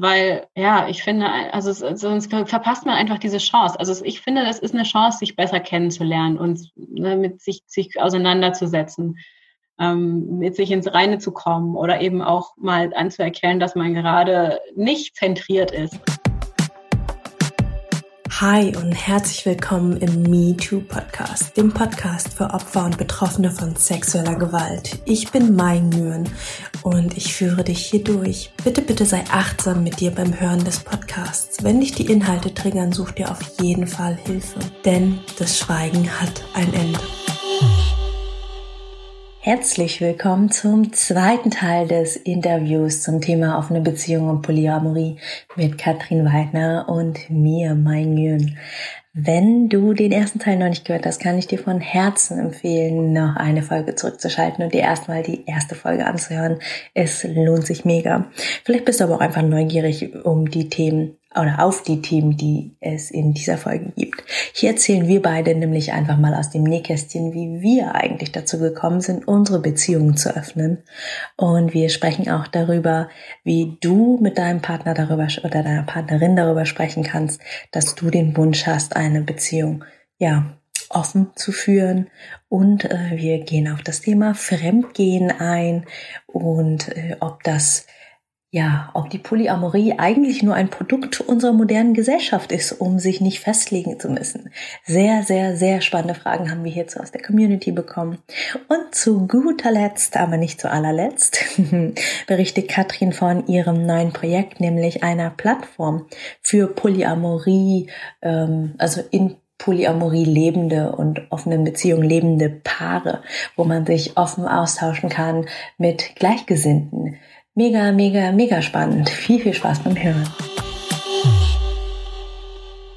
weil ja, ich finde, also sonst verpasst man einfach diese Chance. Also ich finde, das ist eine Chance, sich besser kennenzulernen und ne, mit sich, sich auseinanderzusetzen, ähm, mit sich ins Reine zu kommen oder eben auch mal anzuerkennen, dass man gerade nicht zentriert ist. Hi und herzlich willkommen im Me Too Podcast, dem Podcast für Opfer und Betroffene von sexueller Gewalt. Ich bin Mai Nguyen und ich führe dich hier durch. Bitte, bitte sei achtsam mit dir beim Hören des Podcasts. Wenn dich die Inhalte triggern, such dir auf jeden Fall Hilfe, denn das Schweigen hat ein Ende. Herzlich willkommen zum zweiten Teil des Interviews zum Thema offene Beziehung und Polyamorie mit Katrin Weidner und mir, mein Jön. Wenn du den ersten Teil noch nicht gehört hast, kann ich dir von Herzen empfehlen, noch eine Folge zurückzuschalten und dir erstmal die erste Folge anzuhören. Es lohnt sich mega. Vielleicht bist du aber auch einfach neugierig um die Themen oder auf die Themen, die es in dieser Folge gibt. Hier erzählen wir beide nämlich einfach mal aus dem Nähkästchen, wie wir eigentlich dazu gekommen sind, unsere Beziehungen zu öffnen. Und wir sprechen auch darüber, wie du mit deinem Partner darüber oder deiner Partnerin darüber sprechen kannst, dass du den Wunsch hast, eine Beziehung, ja, offen zu führen. Und äh, wir gehen auf das Thema Fremdgehen ein und äh, ob das ja, ob die Polyamorie eigentlich nur ein Produkt unserer modernen Gesellschaft ist, um sich nicht festlegen zu müssen. Sehr, sehr, sehr spannende Fragen haben wir hierzu aus der Community bekommen. Und zu guter Letzt, aber nicht zu allerletzt, berichtet Katrin von ihrem neuen Projekt, nämlich einer Plattform für Polyamorie, ähm, also in Polyamorie lebende und offenen Beziehungen lebende Paare, wo man sich offen austauschen kann mit Gleichgesinnten Mega, mega, mega spannend. Viel, viel Spaß beim Hören.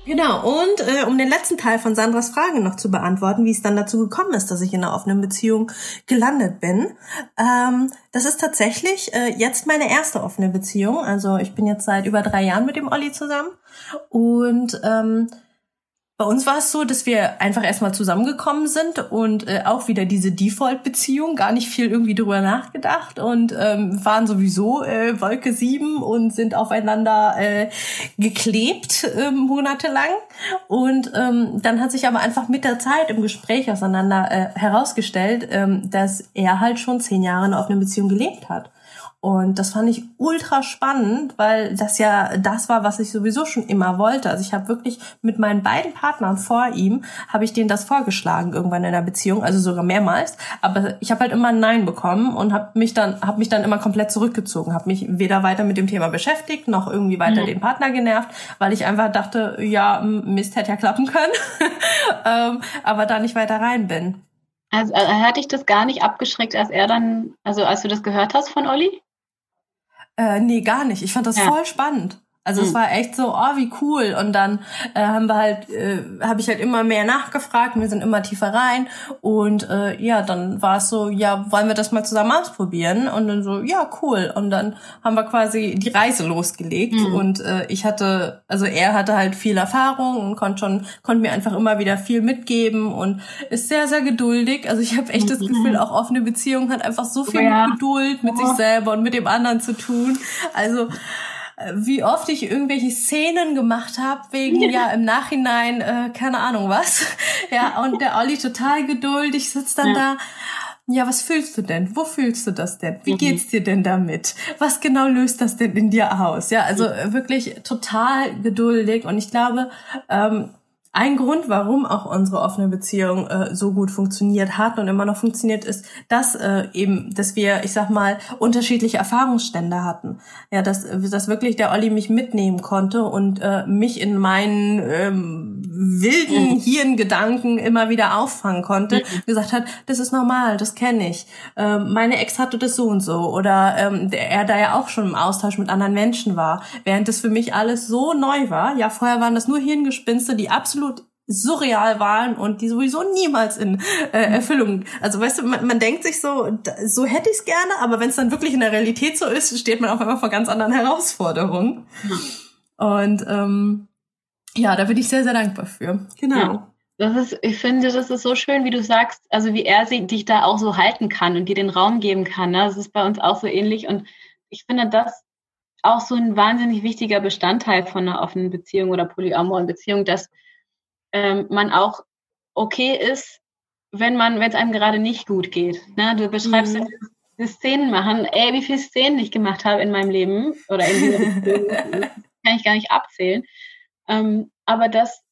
Genau, und äh, um den letzten Teil von Sandras Frage noch zu beantworten, wie es dann dazu gekommen ist, dass ich in einer offenen Beziehung gelandet bin. Ähm, das ist tatsächlich äh, jetzt meine erste offene Beziehung. Also ich bin jetzt seit über drei Jahren mit dem Olli zusammen. Und ähm, bei uns war es so, dass wir einfach erstmal zusammengekommen sind und äh, auch wieder diese Default-Beziehung, gar nicht viel irgendwie drüber nachgedacht und ähm, waren sowieso äh, Wolke 7 und sind aufeinander äh, geklebt äh, monatelang. Und ähm, dann hat sich aber einfach mit der Zeit im Gespräch auseinander äh, herausgestellt, ähm, dass er halt schon zehn Jahre auf einer Beziehung gelebt hat. Und das fand ich ultra spannend, weil das ja das war, was ich sowieso schon immer wollte. Also ich habe wirklich mit meinen beiden Partnern vor ihm, habe ich denen das vorgeschlagen irgendwann in der Beziehung, also sogar mehrmals. Aber ich habe halt immer ein Nein bekommen und habe mich dann habe mich dann immer komplett zurückgezogen, habe mich weder weiter mit dem Thema beschäftigt noch irgendwie weiter mhm. den Partner genervt, weil ich einfach dachte, ja Mist hätte ja klappen können, ähm, aber da nicht weiter rein bin. Also äh, hat dich das gar nicht abgeschreckt, als er dann, also als du das gehört hast von Olli? Äh, nee, gar nicht. Ich fand das ja. voll spannend. Also mhm. es war echt so, oh, wie cool. Und dann äh, haben wir halt, äh, habe ich halt immer mehr nachgefragt und wir sind immer tiefer rein. Und äh, ja, dann war es so, ja, wollen wir das mal zusammen ausprobieren? Und dann so, ja, cool. Und dann haben wir quasi die Reise losgelegt. Mhm. Und äh, ich hatte, also er hatte halt viel Erfahrung und konnte schon, konnte mir einfach immer wieder viel mitgeben und ist sehr, sehr geduldig. Also ich habe echt mhm. das Gefühl, auch offene Beziehung hat einfach so viel ja. Geduld mit oh. sich selber und mit dem anderen zu tun. Also wie oft ich irgendwelche Szenen gemacht habe, wegen ja. ja im Nachhinein, äh, keine Ahnung was. ja, und der Olli total geduldig sitzt dann ja. da. Ja, was fühlst du denn? Wo fühlst du das denn? Wie mhm. geht's dir denn damit? Was genau löst das denn in dir aus? Ja, also mhm. wirklich total geduldig und ich glaube, ähm, ein Grund, warum auch unsere offene Beziehung äh, so gut funktioniert hat und immer noch funktioniert, ist, dass äh, eben, dass wir, ich sag mal, unterschiedliche Erfahrungsstände hatten. Ja, dass, dass wirklich der Olli mich mitnehmen konnte und äh, mich in meinen ähm, wilden mhm. Hirngedanken immer wieder auffangen konnte. Mhm. Gesagt hat, das ist normal, das kenne ich. Ähm, meine Ex hatte das so und so. Oder ähm, der, er da ja auch schon im Austausch mit anderen Menschen war. Während das für mich alles so neu war. Ja, vorher waren das nur Hirngespinste, die absolut surreal waren und die sowieso niemals in äh. Erfüllung. Also weißt du, man, man denkt sich so, so hätte ich es gerne, aber wenn es dann wirklich in der Realität so ist, steht man auf einmal vor ganz anderen Herausforderungen. Und ähm, ja, da bin ich sehr, sehr dankbar für. Genau. Ja. Das ist, ich finde, das ist so schön, wie du sagst, also wie er sie, dich da auch so halten kann und dir den Raum geben kann. Ne? Das ist bei uns auch so ähnlich. Und ich finde, das auch so ein wahnsinnig wichtiger Bestandteil von einer offenen Beziehung oder polyamoren Beziehung, dass ähm, man auch okay ist, wenn man, wenn es einem gerade nicht gut geht. Ne? Du beschreibst mhm. das Szenen machen. Ey, wie viele Szenen ich gemacht habe in meinem Leben oder in Beziehung, kann ich gar nicht abzählen. Ähm, aber dass,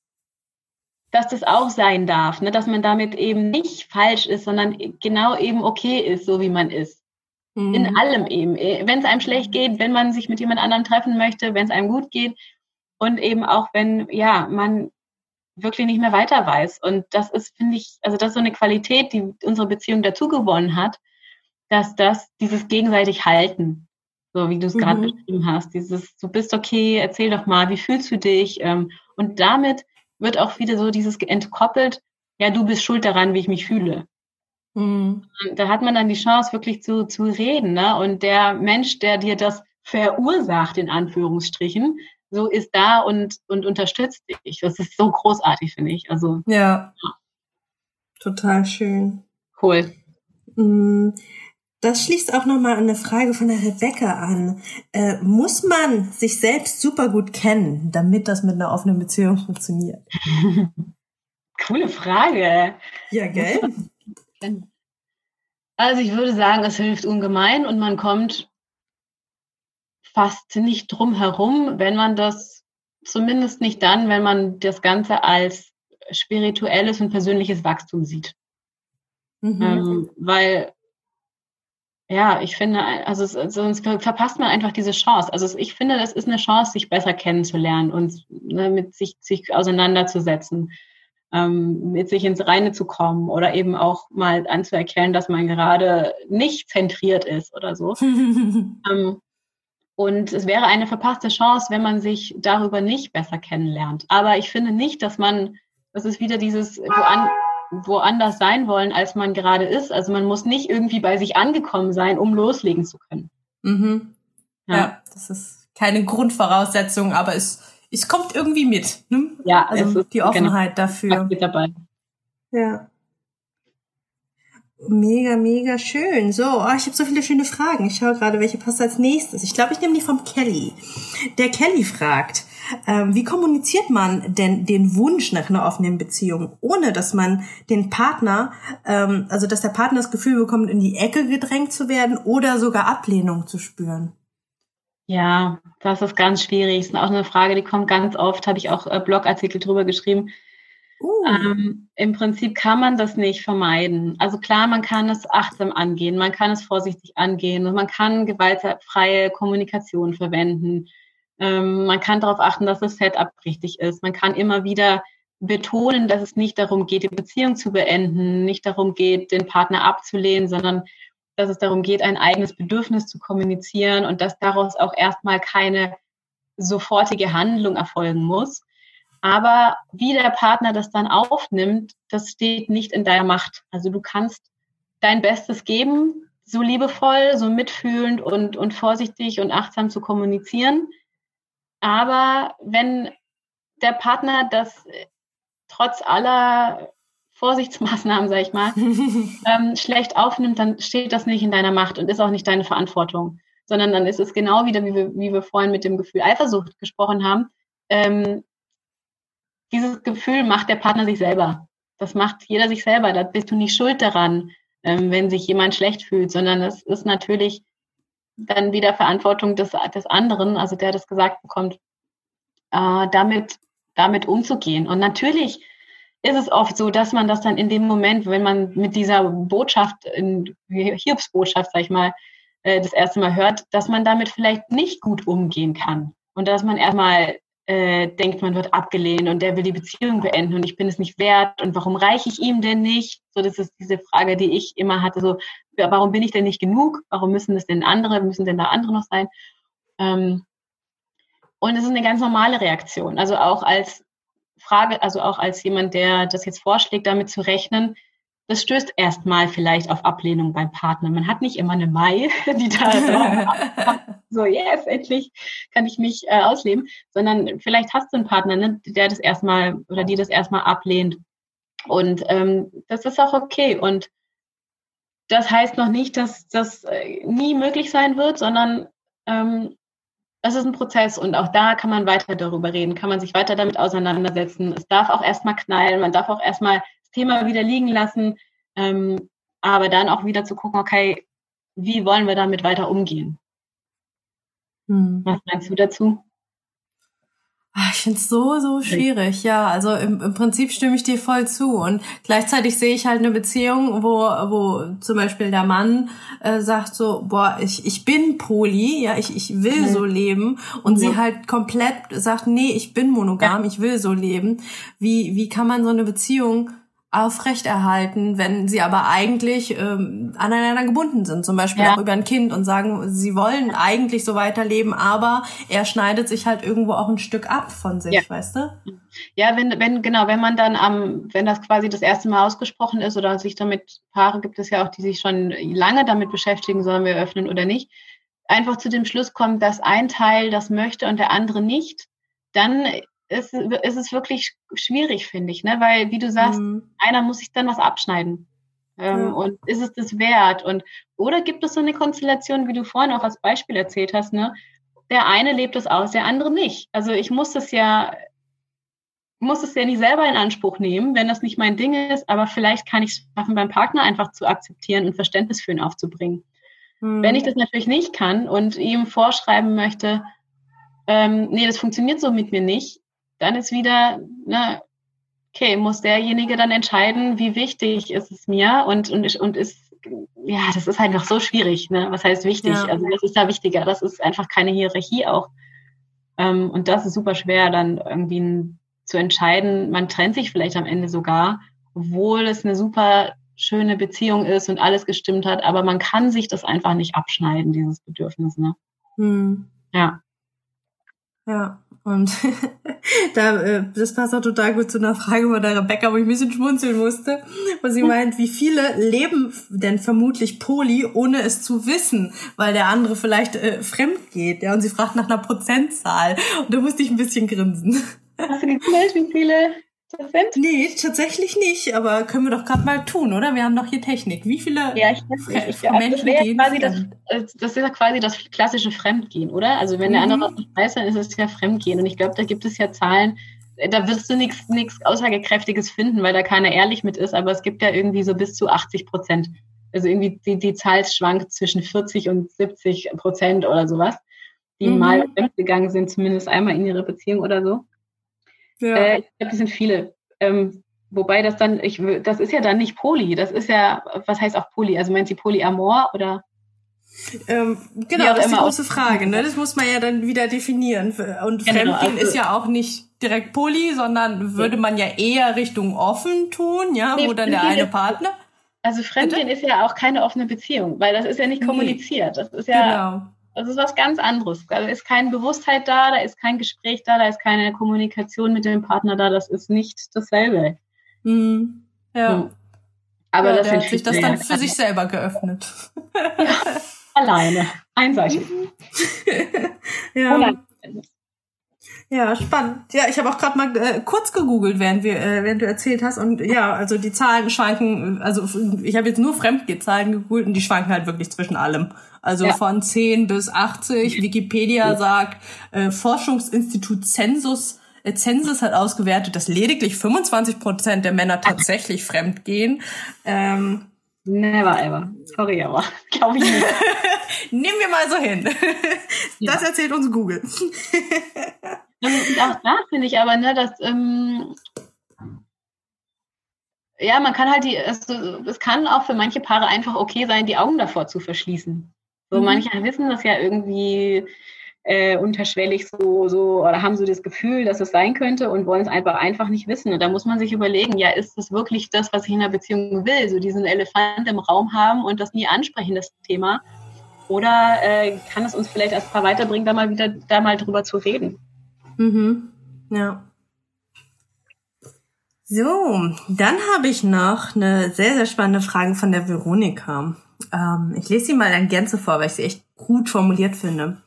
dass das auch sein darf, ne? dass man damit eben nicht falsch ist, sondern genau eben okay ist, so wie man ist. Mhm. In allem eben. Äh, wenn es einem schlecht geht, wenn man sich mit jemand anderem treffen möchte, wenn es einem gut geht und eben auch wenn, ja, man wirklich nicht mehr weiter weiß. Und das ist, finde ich, also das ist so eine Qualität, die unsere Beziehung dazu gewonnen hat, dass das dieses gegenseitig halten, so wie du es mhm. gerade beschrieben hast, dieses, du bist okay, erzähl doch mal, wie fühlst du dich? Ähm, und damit wird auch wieder so dieses entkoppelt, ja, du bist schuld daran, wie ich mich fühle. Mhm. Da hat man dann die Chance, wirklich zu, zu reden. Ne? Und der Mensch, der dir das verursacht, in Anführungsstrichen, so ist da und, und unterstützt dich. Das ist so großartig, finde ich. Also, ja. ja. Total schön. Cool. Mm, das schließt auch nochmal an eine Frage von der Rebecca an. Äh, muss man sich selbst super gut kennen, damit das mit einer offenen Beziehung funktioniert? Coole Frage. Ja, gell? Also ich würde sagen, es hilft ungemein und man kommt fast nicht drum herum, wenn man das, zumindest nicht dann, wenn man das Ganze als spirituelles und persönliches Wachstum sieht. Mhm. Ähm, weil, ja, ich finde, also sonst verpasst man einfach diese Chance. Also ich finde, das ist eine Chance, sich besser kennenzulernen und ne, mit sich, sich auseinanderzusetzen, ähm, mit sich ins Reine zu kommen oder eben auch mal anzuerkennen, dass man gerade nicht zentriert ist oder so. ähm, und es wäre eine verpasste Chance, wenn man sich darüber nicht besser kennenlernt. Aber ich finde nicht, dass man, das ist wieder dieses woan, woanders sein wollen, als man gerade ist. Also man muss nicht irgendwie bei sich angekommen sein, um loslegen zu können. Mhm. Ja. ja das ist keine Grundvoraussetzung, aber es, es kommt irgendwie mit. Ne? Ja, also die genau. Offenheit genau, dafür. Mit dabei. Ja. Mega, mega schön. So, oh, ich habe so viele schöne Fragen. Ich schaue gerade, welche passt als nächstes. Ich glaube, ich nehme die vom Kelly. Der Kelly fragt, ähm, wie kommuniziert man denn den Wunsch nach einer offenen Beziehung, ohne dass man den Partner, ähm, also dass der Partner das Gefühl bekommt, in die Ecke gedrängt zu werden oder sogar Ablehnung zu spüren? Ja, das ist ganz schwierig. Das ist auch eine Frage, die kommt ganz oft, habe ich auch äh, Blogartikel drüber geschrieben Uh. Ähm, Im Prinzip kann man das nicht vermeiden. Also klar, man kann es achtsam angehen, man kann es vorsichtig angehen und man kann gewaltfreie Kommunikation verwenden. Ähm, man kann darauf achten, dass das Setup richtig ist. Man kann immer wieder betonen, dass es nicht darum geht, die Beziehung zu beenden, nicht darum geht, den Partner abzulehnen, sondern dass es darum geht, ein eigenes Bedürfnis zu kommunizieren und dass daraus auch erstmal keine sofortige Handlung erfolgen muss. Aber wie der Partner das dann aufnimmt, das steht nicht in deiner Macht. Also du kannst dein Bestes geben, so liebevoll, so mitfühlend und, und vorsichtig und achtsam zu kommunizieren. Aber wenn der Partner das trotz aller Vorsichtsmaßnahmen, sag ich mal, ähm, schlecht aufnimmt, dann steht das nicht in deiner Macht und ist auch nicht deine Verantwortung, sondern dann ist es genau wieder, wie wir, wie wir vorhin mit dem Gefühl Eifersucht gesprochen haben. Ähm, dieses Gefühl macht der Partner sich selber. Das macht jeder sich selber. Da bist du nicht schuld daran, ähm, wenn sich jemand schlecht fühlt, sondern es ist natürlich dann wieder Verantwortung des, des anderen, also der das gesagt bekommt, äh, damit, damit umzugehen. Und natürlich ist es oft so, dass man das dann in dem Moment, wenn man mit dieser Botschaft, in Hiobsbotschaft, sag ich mal, äh, das erste Mal hört, dass man damit vielleicht nicht gut umgehen kann. Und dass man erstmal äh, denkt, man wird abgelehnt und der will die Beziehung beenden und ich bin es nicht wert und warum reiche ich ihm denn nicht? So, das ist diese Frage, die ich immer hatte, so, warum bin ich denn nicht genug? Warum müssen es denn andere, müssen denn da andere noch sein? Ähm, und es ist eine ganz normale Reaktion. Also auch als Frage, also auch als jemand, der das jetzt vorschlägt, damit zu rechnen, das stößt erstmal vielleicht auf Ablehnung beim Partner. Man hat nicht immer eine Mai, die da so, yes, endlich kann ich mich äh, ausleben, sondern vielleicht hast du einen Partner, ne, der das erstmal oder die das erstmal ablehnt. Und ähm, das ist auch okay. Und das heißt noch nicht, dass das äh, nie möglich sein wird, sondern ähm, das ist ein Prozess und auch da kann man weiter darüber reden, kann man sich weiter damit auseinandersetzen. Es darf auch erstmal knallen, man darf auch erstmal das Thema wieder liegen lassen, ähm, aber dann auch wieder zu gucken, okay, wie wollen wir damit weiter umgehen? Hm. Was meinst du dazu? Ah, ich finde es so, so schwierig, ja. Also im, im Prinzip stimme ich dir voll zu. Und gleichzeitig sehe ich halt eine Beziehung, wo, wo zum Beispiel der Mann äh, sagt so, boah, ich, ich bin Poli, ja, ich, ich will mhm. so leben. Und mhm. sie halt komplett sagt, nee, ich bin monogam, ja. ich will so leben. Wie, wie kann man so eine Beziehung aufrechterhalten, wenn sie aber eigentlich ähm, aneinander gebunden sind, zum Beispiel ja. auch über ein Kind und sagen, sie wollen eigentlich so weiterleben, aber er schneidet sich halt irgendwo auch ein Stück ab von sich, ja. weißt du? Ja, wenn, wenn, genau, wenn man dann am, wenn das quasi das erste Mal ausgesprochen ist oder sich damit, Paare gibt es ja auch, die sich schon lange damit beschäftigen, sollen wir öffnen oder nicht, einfach zu dem Schluss kommt, dass ein Teil das möchte und der andere nicht, dann ist, ist es wirklich schwierig, finde ich, ne? Weil, wie du sagst, mhm. einer muss sich dann was abschneiden. Ähm, ja. Und ist es das wert? Und oder gibt es so eine Konstellation, wie du vorhin auch als Beispiel erzählt hast, ne? Der eine lebt es aus, der andere nicht. Also ich muss das ja, muss es ja nicht selber in Anspruch nehmen, wenn das nicht mein Ding ist, aber vielleicht kann ich es schaffen, beim Partner einfach zu akzeptieren und Verständnis für ihn aufzubringen. Mhm. Wenn ich das natürlich nicht kann und ihm vorschreiben möchte, ähm, nee, das funktioniert so mit mir nicht, dann ist wieder, ne, okay, muss derjenige dann entscheiden, wie wichtig ist es mir und, und, und ist, ja, das ist einfach so schwierig, ne? Was heißt wichtig? Ja. Also das ist da wichtiger, das ist einfach keine Hierarchie auch. Ähm, und das ist super schwer, dann irgendwie zu entscheiden, man trennt sich vielleicht am Ende sogar, obwohl es eine super schöne Beziehung ist und alles gestimmt hat, aber man kann sich das einfach nicht abschneiden, dieses Bedürfnis, ne? Hm. Ja. Ja. Und da, äh, das passt auch total gut zu einer Frage von der Rebecca, wo ich ein bisschen schmunzeln musste, wo sie meint, wie viele leben denn vermutlich Poli, ohne es zu wissen, weil der andere vielleicht äh, fremd geht, ja, und sie fragt nach einer Prozentzahl. Und da musste ich ein bisschen grinsen. Hast du gegoogelt, wie viele sind? Nee, tatsächlich nicht, aber können wir doch gerade mal tun, oder? Wir haben doch hier Technik. Wie viele ja, ich weiß nicht. Ich, Menschen das gehen quasi das, äh, das ist ja quasi das klassische Fremdgehen, oder? Also wenn mhm. der andere was nicht weiß, dann ist es ja Fremdgehen. Und ich glaube, da gibt es ja Zahlen, da wirst du nichts nichts Aussagekräftiges finden, weil da keiner ehrlich mit ist, aber es gibt ja irgendwie so bis zu 80 Prozent. Also irgendwie die, die Zahl schwankt zwischen 40 und 70 Prozent oder sowas, die mhm. mal fremdgegangen sind, zumindest einmal in ihrer Beziehung oder so. Ja. Äh, ich glaube, das sind viele. Ähm, wobei das dann, ich, das ist ja dann nicht Poly, das ist ja, was heißt auch Poly? Also meint sie Polyamor oder? Ähm, genau, das ist die große Frage, ne? Das muss man ja dann wieder definieren. Und genau, Fremdgehen also, ist ja auch nicht direkt Poly, sondern würde man ja eher Richtung offen tun, ja, nee, wo dann der eine Partner. Also Fremdgehen Bitte? ist ja auch keine offene Beziehung, weil das ist ja nicht kommuniziert. Das ist ja genau. Das ist was ganz anderes. Da ist keine Bewusstheit da, da ist kein Gespräch da, da ist keine Kommunikation mit dem Partner da. Das ist nicht dasselbe. Mhm. Ja. Hm. Aber ja, das hat sich das dann für sich selber geöffnet. Ja, alleine. Einseitig. ja. Ja, spannend. Ja, ich habe auch gerade mal äh, kurz gegoogelt, während wir, äh, während du erzählt hast. Und ja, also die Zahlen schwanken, also ich habe jetzt nur Fremdgehzahlen gegoogelt und die schwanken halt wirklich zwischen allem. Also ja. von 10 bis 80. Wikipedia ja. sagt, äh, Forschungsinstitut Census äh, Census hat ausgewertet, dass lediglich 25 Prozent der Männer tatsächlich fremd gehen. Ähm, Never ever. Sorry, aber glaube ich nicht. Nehmen wir mal so hin. Das ja. erzählt uns Google. Und auch da finde ich aber, ne, dass ähm, ja, man kann halt die, also, es kann auch für manche Paare einfach okay sein, die Augen davor zu verschließen. So, mhm. manche wissen das ja irgendwie äh, unterschwellig so, so oder haben so das Gefühl, dass es sein könnte und wollen es einfach einfach nicht wissen. Und da muss man sich überlegen, ja, ist das wirklich das, was ich in einer Beziehung will? So diesen Elefant im Raum haben und das nie ansprechen, das Thema. Oder äh, kann es uns vielleicht als Paar weiterbringen, da mal wieder da mal drüber zu reden? Mhm. Ja. So, dann habe ich noch eine sehr, sehr spannende Frage von der Veronika. Ähm, ich lese sie mal in Gänze vor, weil ich sie echt gut formuliert finde.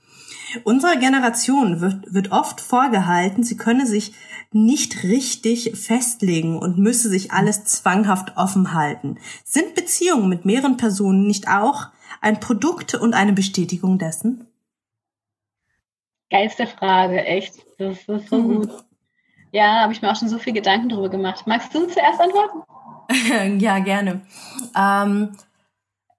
Unserer Generation wird, wird oft vorgehalten, sie könne sich nicht richtig festlegen und müsse sich alles zwanghaft offen halten. Sind Beziehungen mit mehreren Personen nicht auch ein Produkt und eine Bestätigung dessen? Geilste Frage, echt. Das ist so mhm. gut. Ja, habe ich mir auch schon so viel Gedanken drüber gemacht. Magst du zuerst antworten? ja, gerne. Ähm,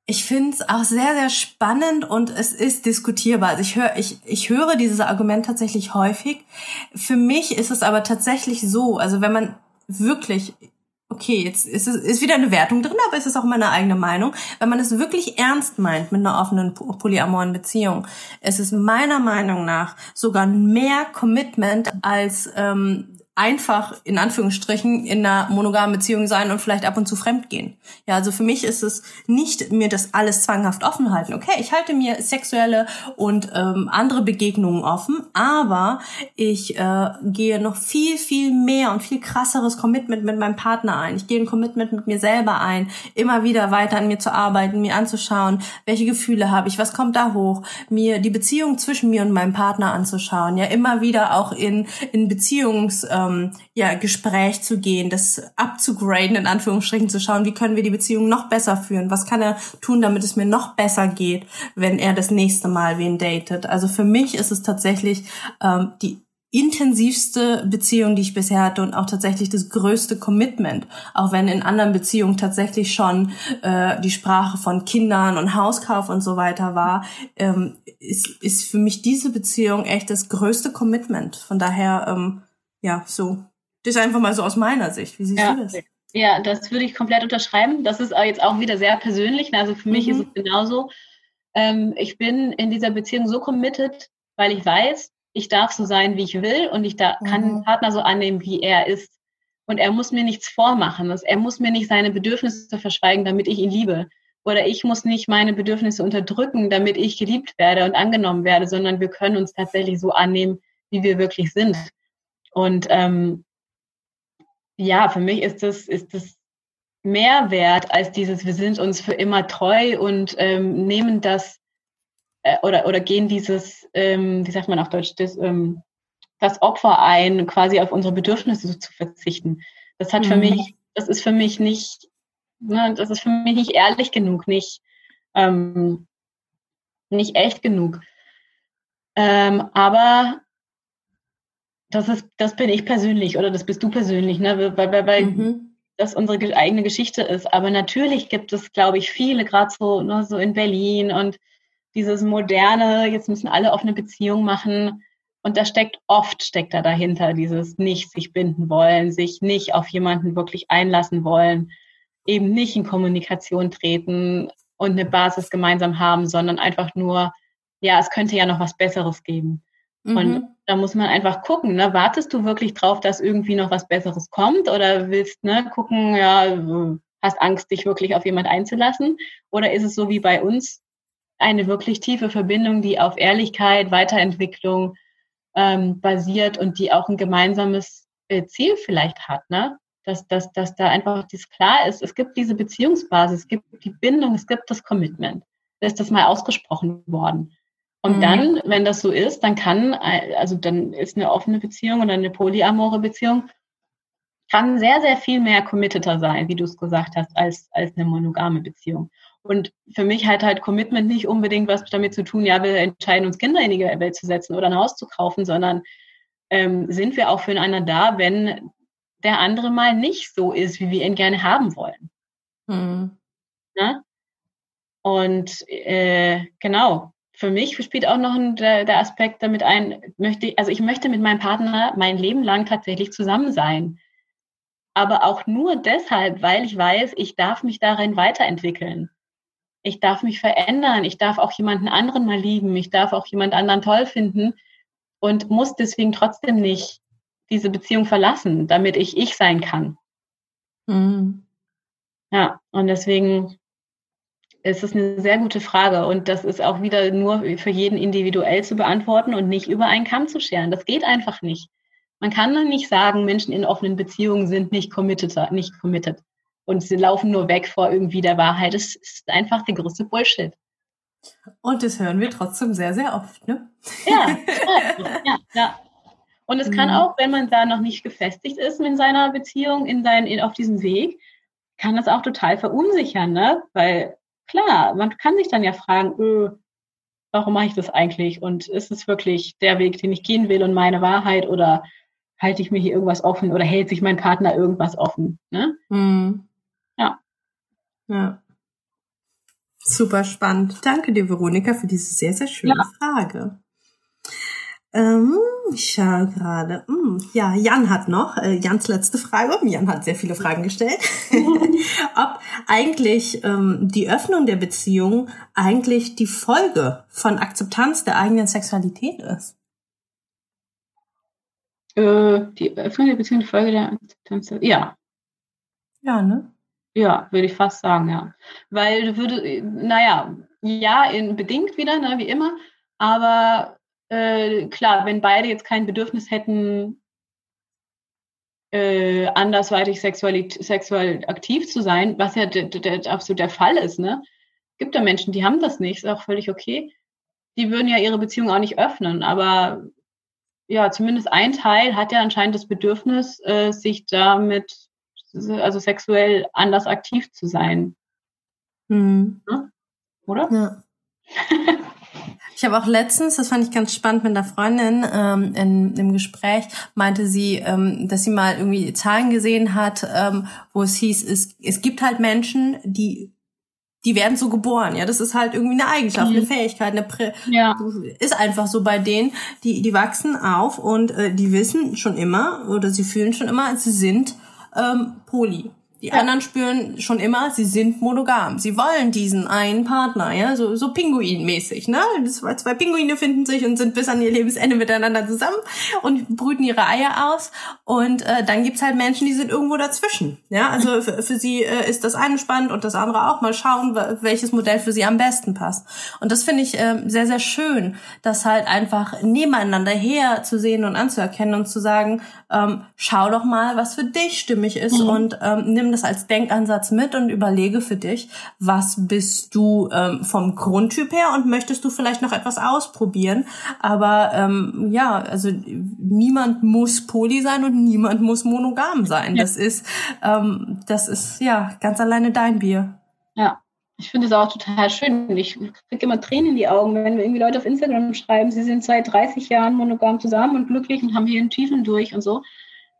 ich finde es auch sehr, sehr spannend und es ist diskutierbar. Also ich höre, ich, ich höre dieses Argument tatsächlich häufig. Für mich ist es aber tatsächlich so, also wenn man wirklich okay, jetzt ist es ist wieder eine Wertung drin, aber es ist auch meine eigene Meinung. Wenn man es wirklich ernst meint mit einer offenen polyamoren Beziehung, es ist meiner Meinung nach sogar mehr Commitment als ähm, einfach in Anführungsstrichen in einer monogamen Beziehung sein und vielleicht ab und zu fremd gehen. Ja, also für mich ist es nicht mir das alles zwanghaft offen halten. Okay, ich halte mir sexuelle und ähm, andere Begegnungen offen, aber ich äh, gehe noch viel, viel mehr und viel krasseres Commitment mit meinem Partner ein. Ich gehe ein Commitment mit mir selber ein, immer wieder weiter an mir zu arbeiten, mir anzuschauen, welche Gefühle habe ich, was kommt da hoch, mir die Beziehung zwischen mir und meinem Partner anzuschauen, ja, immer wieder auch in, in Beziehungs- äh, ähm, ja, Gespräch zu gehen, das abzugraden, in Anführungsstrichen zu schauen, wie können wir die Beziehung noch besser führen, was kann er tun, damit es mir noch besser geht, wenn er das nächste Mal wen datet. Also für mich ist es tatsächlich ähm, die intensivste Beziehung, die ich bisher hatte und auch tatsächlich das größte Commitment. Auch wenn in anderen Beziehungen tatsächlich schon äh, die Sprache von Kindern und Hauskauf und so weiter war, ähm, ist, ist für mich diese Beziehung echt das größte Commitment. Von daher ähm, ja, so. Das ist einfach mal so aus meiner Sicht. Wie siehst ja. du das? Ja, das würde ich komplett unterschreiben. Das ist jetzt auch wieder sehr persönlich. Also für mich mhm. ist es genauso. Ähm, ich bin in dieser Beziehung so committed, weil ich weiß, ich darf so sein, wie ich will und ich da, mhm. kann den Partner so annehmen, wie er ist. Und er muss mir nichts vormachen. Er muss mir nicht seine Bedürfnisse verschweigen, damit ich ihn liebe. Oder ich muss nicht meine Bedürfnisse unterdrücken, damit ich geliebt werde und angenommen werde, sondern wir können uns tatsächlich so annehmen, wie wir wirklich sind. Und ähm, ja, für mich ist das, ist das mehr wert als dieses, wir sind uns für immer treu und ähm, nehmen das äh, oder, oder gehen dieses, ähm, wie sagt man auf Deutsch, das, ähm, das Opfer ein, quasi auf unsere Bedürfnisse zu verzichten. Das hat mhm. für mich, das ist für mich nicht, ne, das ist für mich nicht ehrlich genug, nicht, ähm, nicht echt genug. Ähm, aber das ist, das bin ich persönlich oder das bist du persönlich, ne? Weil, weil, weil mhm. das unsere eigene Geschichte ist. Aber natürlich gibt es, glaube ich, viele, gerade so, ne, so in Berlin und dieses moderne, jetzt müssen alle offene Beziehungen machen. Und da steckt oft steckt da dahinter dieses nicht sich binden wollen, sich nicht auf jemanden wirklich einlassen wollen, eben nicht in Kommunikation treten und eine Basis gemeinsam haben, sondern einfach nur, ja, es könnte ja noch was Besseres geben. Mhm. Und da muss man einfach gucken, ne? wartest du wirklich drauf, dass irgendwie noch was Besseres kommt oder willst ne, gucken, ja, hast Angst, dich wirklich auf jemand einzulassen? Oder ist es so wie bei uns eine wirklich tiefe Verbindung, die auf Ehrlichkeit, Weiterentwicklung ähm, basiert und die auch ein gemeinsames äh, Ziel vielleicht hat, ne? Dass, dass, dass da einfach dies klar ist, es gibt diese Beziehungsbasis, es gibt die Bindung, es gibt das Commitment. Da ist das mal ausgesprochen worden. Und mhm. dann, wenn das so ist, dann kann, also dann ist eine offene Beziehung oder eine polyamore Beziehung, kann sehr, sehr viel mehr committeter sein, wie du es gesagt hast, als, als eine monogame Beziehung. Und für mich hat halt Commitment nicht unbedingt was damit zu tun, ja, wir entscheiden uns Kinder in die Welt zu setzen oder ein Haus zu kaufen, sondern ähm, sind wir auch füreinander da, wenn der andere mal nicht so ist, wie wir ihn gerne haben wollen. Mhm. Ne? Und äh, genau, für mich spielt auch noch ein, der, der, Aspekt damit ein, möchte, also ich möchte mit meinem Partner mein Leben lang tatsächlich zusammen sein. Aber auch nur deshalb, weil ich weiß, ich darf mich darin weiterentwickeln. Ich darf mich verändern. Ich darf auch jemanden anderen mal lieben. Ich darf auch jemand anderen toll finden und muss deswegen trotzdem nicht diese Beziehung verlassen, damit ich ich sein kann. Mhm. Ja, und deswegen es ist eine sehr gute Frage und das ist auch wieder nur für jeden individuell zu beantworten und nicht über einen Kamm zu scheren. Das geht einfach nicht. Man kann nicht sagen, Menschen in offenen Beziehungen sind nicht committed, nicht committed und sie laufen nur weg vor irgendwie der Wahrheit. Das ist einfach der größte Bullshit. Und das hören wir trotzdem sehr, sehr oft, ne? Ja, ja, ja. Und es kann mhm. auch, wenn man da noch nicht gefestigt ist in seiner Beziehung, in sein, in, auf diesem Weg, kann das auch total verunsichern, ne? Weil klar, man kann sich dann ja fragen, öh, warum mache ich das eigentlich? Und ist es wirklich der Weg, den ich gehen will und meine Wahrheit oder halte ich mir hier irgendwas offen oder hält sich mein Partner irgendwas offen? Ne? Mhm. Ja. Ja. Super spannend. Danke dir, Veronika, für diese sehr, sehr schöne ja. Frage. Ähm, ich schaue gerade. Hm, ja, Jan hat noch, äh, Jans letzte Frage. Jan hat sehr viele Fragen gestellt. Ob eigentlich ähm, die Öffnung der Beziehung eigentlich die Folge von Akzeptanz der eigenen Sexualität ist. Äh, die Öffnung der Beziehung die Folge der Akzeptanz. Ja. Ja, ne? Ja, würde ich fast sagen, ja. Weil du würde, naja, ja, in, bedingt wieder, ne, wie immer, aber äh, klar, wenn beide jetzt kein Bedürfnis hätten, äh, andersweitig sexuell, sexuell aktiv zu sein, was ja absolut der Fall ist, ne? Gibt ja Menschen, die haben das nicht, ist auch völlig okay. Die würden ja ihre Beziehung auch nicht öffnen, aber ja, zumindest ein Teil hat ja anscheinend das Bedürfnis, äh, sich damit, also sexuell anders aktiv zu sein. Hm. Ja? Oder? Ja. Ich habe auch letztens, das fand ich ganz spannend mit einer Freundin ähm, in, im Gespräch, meinte sie, ähm, dass sie mal irgendwie Zahlen gesehen hat, ähm, wo es hieß, es, es gibt halt Menschen, die die werden so geboren, ja, das ist halt irgendwie eine Eigenschaft, mhm. eine Fähigkeit, eine Prä ja. ist einfach so bei denen, die die wachsen auf und äh, die wissen schon immer oder sie fühlen schon immer, sie sind ähm, poly. Die ja. anderen spüren schon immer, sie sind monogam. Sie wollen diesen einen Partner, ja, so, so Pinguin-mäßig, ne? Zwei, zwei Pinguine finden sich und sind bis an ihr Lebensende miteinander zusammen und brüten ihre Eier aus. Und äh, dann gibt's halt Menschen, die sind irgendwo dazwischen, ja? Also für, für sie äh, ist das eine spannend und das andere auch. Mal schauen, welches Modell für sie am besten passt. Und das finde ich äh, sehr, sehr schön, das halt einfach nebeneinander her zu sehen und anzuerkennen und zu sagen, ähm, schau doch mal, was für dich stimmig ist mhm. und ähm, nimm das als Denkansatz mit und überlege für dich, was bist du ähm, vom Grundtyp her und möchtest du vielleicht noch etwas ausprobieren. Aber ähm, ja, also niemand muss poly sein und niemand muss monogam sein. Ja. Das ist, ähm, das ist ja ganz alleine dein Bier. Ja. Ich finde es auch total schön. Ich kriege immer Tränen in die Augen, wenn irgendwie Leute auf Instagram schreiben, sie sind seit 30 Jahren monogam zusammen und glücklich und haben hier einen Tiefen durch und so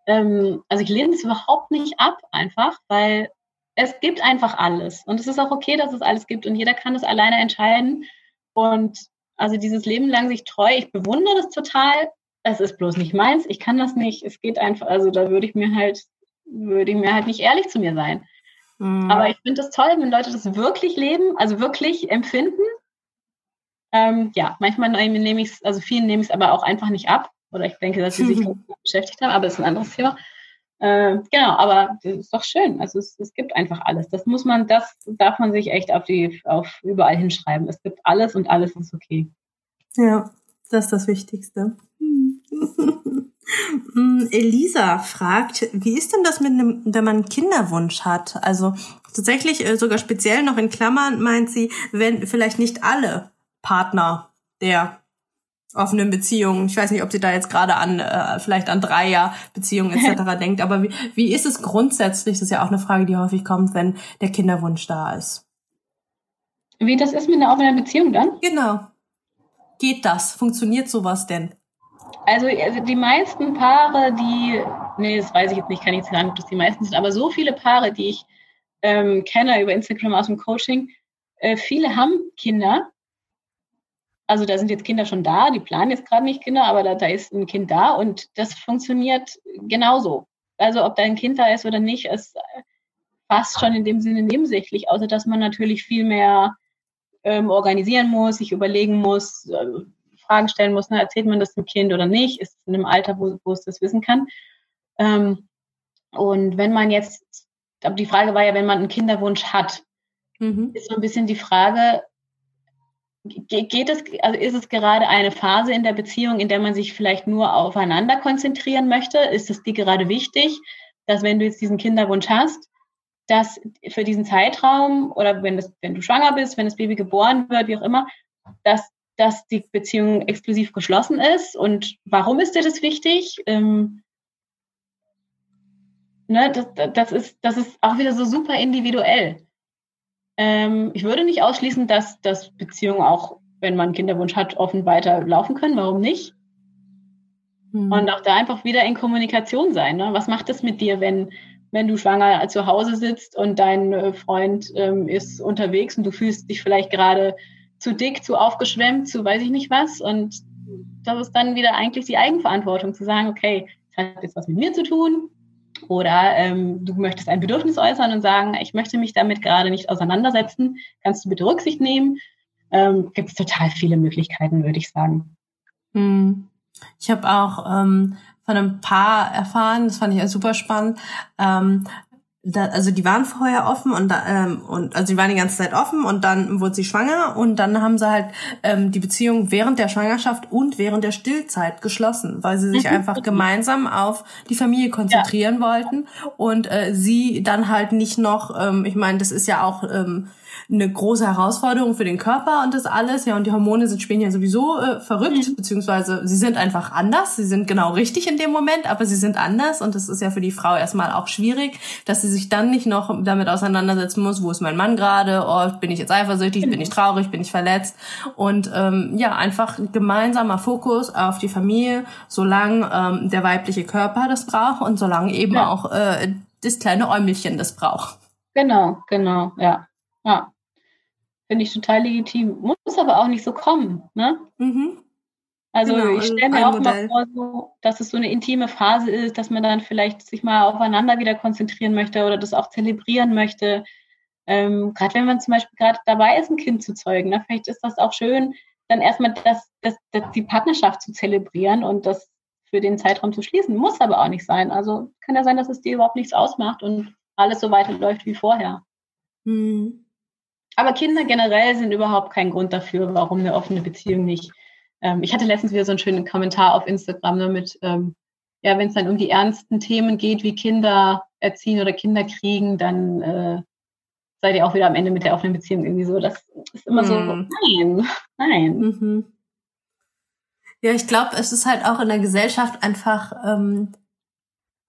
ähm, also ich lehne es überhaupt nicht ab, einfach, weil es gibt einfach alles. Und es ist auch okay, dass es alles gibt und jeder kann es alleine entscheiden. Und also dieses Leben lang sich treu, ich bewundere das total. Es ist bloß nicht meins. Ich kann das nicht. Es geht einfach, also da würde ich mir halt, würde ich mir halt nicht ehrlich zu mir sein. Mhm. Aber ich finde es toll, wenn Leute das wirklich leben, also wirklich empfinden. Ähm, ja, manchmal nehme ich es, also vielen nehme ich es aber auch einfach nicht ab. Oder ich denke, dass sie sich mhm. beschäftigt haben, aber das ist ein anderes Thema. Äh, genau, aber das ist doch schön. Also es, es gibt einfach alles. Das muss man, das darf man sich echt auf die, auf überall hinschreiben. Es gibt alles und alles ist okay. Ja, das ist das Wichtigste. Mm, Elisa fragt, wie ist denn das mit einem, wenn man einen Kinderwunsch hat? Also tatsächlich äh, sogar speziell noch in Klammern meint sie, wenn vielleicht nicht alle Partner der offenen Beziehungen. Ich weiß nicht, ob sie da jetzt gerade an äh, vielleicht an Dreier-Beziehungen etc. denkt, aber wie, wie ist es grundsätzlich? Das ist ja auch eine Frage, die häufig kommt, wenn der Kinderwunsch da ist. Wie das ist mit einer offenen Beziehung dann? Genau. Geht das? Funktioniert sowas denn? Also, also die meisten Paare, die, nee, das weiß ich jetzt nicht, kann ich jetzt sagen, ob das die meisten sind, aber so viele Paare, die ich ähm, kenne über Instagram aus dem Coaching, äh, viele haben Kinder also da sind jetzt Kinder schon da, die planen jetzt gerade nicht Kinder, aber da, da ist ein Kind da und das funktioniert genauso. Also ob da ein Kind da ist oder nicht, ist fast schon in dem Sinne nebensächlich, außer dass man natürlich viel mehr ähm, organisieren muss, sich überlegen muss, äh, Fragen stellen muss, na, erzählt man das dem Kind oder nicht, ist es in einem Alter, wo, wo es das wissen kann. Ähm, und wenn man jetzt, aber die Frage war ja, wenn man einen Kinderwunsch hat, mhm. ist so ein bisschen die Frage, geht es, also ist es gerade eine Phase in der Beziehung, in der man sich vielleicht nur aufeinander konzentrieren möchte? Ist es dir gerade wichtig, dass wenn du jetzt diesen Kinderwunsch hast, dass für diesen Zeitraum oder wenn, das, wenn du schwanger bist, wenn das Baby geboren wird, wie auch immer, dass, dass die Beziehung exklusiv geschlossen ist? Und warum ist dir das wichtig? Ähm, ne, das, das, ist, das ist auch wieder so super individuell. Ähm, ich würde nicht ausschließen, dass, dass Beziehungen auch wenn man Kinderwunsch hat, offen weiter laufen können. Warum nicht? Mhm. Und auch da einfach wieder in Kommunikation sein. Ne? Was macht es mit dir, wenn, wenn du schwanger zu Hause sitzt und dein äh, Freund ähm, ist unterwegs und du fühlst dich vielleicht gerade zu dick, zu aufgeschwemmt, zu weiß ich nicht was. Und das ist dann wieder eigentlich die Eigenverantwortung zu sagen, okay, das hat jetzt was mit mir zu tun. Oder ähm, du möchtest ein Bedürfnis äußern und sagen, ich möchte mich damit gerade nicht auseinandersetzen. Kannst du bitte Rücksicht nehmen? Ähm, Gibt es total viele Möglichkeiten, würde ich sagen. Hm. Ich habe auch ähm, von einem Paar erfahren, das fand ich super spannend. Ähm, da, also die waren vorher offen und da, ähm, und also die waren die ganze Zeit offen und dann wurde sie schwanger und dann haben sie halt ähm, die Beziehung während der Schwangerschaft und während der Stillzeit geschlossen, weil sie sich mhm. einfach gemeinsam auf die Familie konzentrieren ja. wollten und äh, sie dann halt nicht noch, ähm, ich meine, das ist ja auch ähm, eine große Herausforderung für den Körper und das alles. Ja, und die Hormone sind spielen ja sowieso äh, verrückt, mhm. beziehungsweise sie sind einfach anders. Sie sind genau richtig in dem Moment, aber sie sind anders und das ist ja für die Frau erstmal auch schwierig, dass sie sich dann nicht noch damit auseinandersetzen muss, wo ist mein Mann gerade, oh, bin ich jetzt eifersüchtig, bin ich mhm. traurig, bin ich verletzt und ähm, ja, einfach gemeinsamer Fokus auf die Familie, solange ähm, der weibliche Körper das braucht und solange eben ja. auch äh, das kleine Äumelchen das braucht. Genau, genau, ja. Ja. Finde ich total legitim. Muss aber auch nicht so kommen, ne? Mhm. Also genau, ich stelle mir auch Modell. mal vor, so, dass es so eine intime Phase ist, dass man dann vielleicht sich mal aufeinander wieder konzentrieren möchte oder das auch zelebrieren möchte. Ähm, gerade wenn man zum Beispiel gerade dabei ist, ein Kind zu zeugen, ne? vielleicht ist das auch schön, dann erstmal das, das, das, die Partnerschaft zu zelebrieren und das für den Zeitraum zu schließen. Muss aber auch nicht sein. Also kann ja sein, dass es dir überhaupt nichts ausmacht und alles so weiterläuft wie vorher. Mhm. Aber Kinder generell sind überhaupt kein Grund dafür, warum eine offene Beziehung nicht. Ähm, ich hatte letztens wieder so einen schönen Kommentar auf Instagram ne, mit, ähm, ja, wenn es dann um die ernsten Themen geht, wie Kinder erziehen oder Kinder kriegen, dann äh, seid ihr auch wieder am Ende mit der offenen Beziehung irgendwie so. Das ist immer mhm. so, nein, nein. Mhm. Ja, ich glaube, es ist halt auch in der Gesellschaft einfach ähm,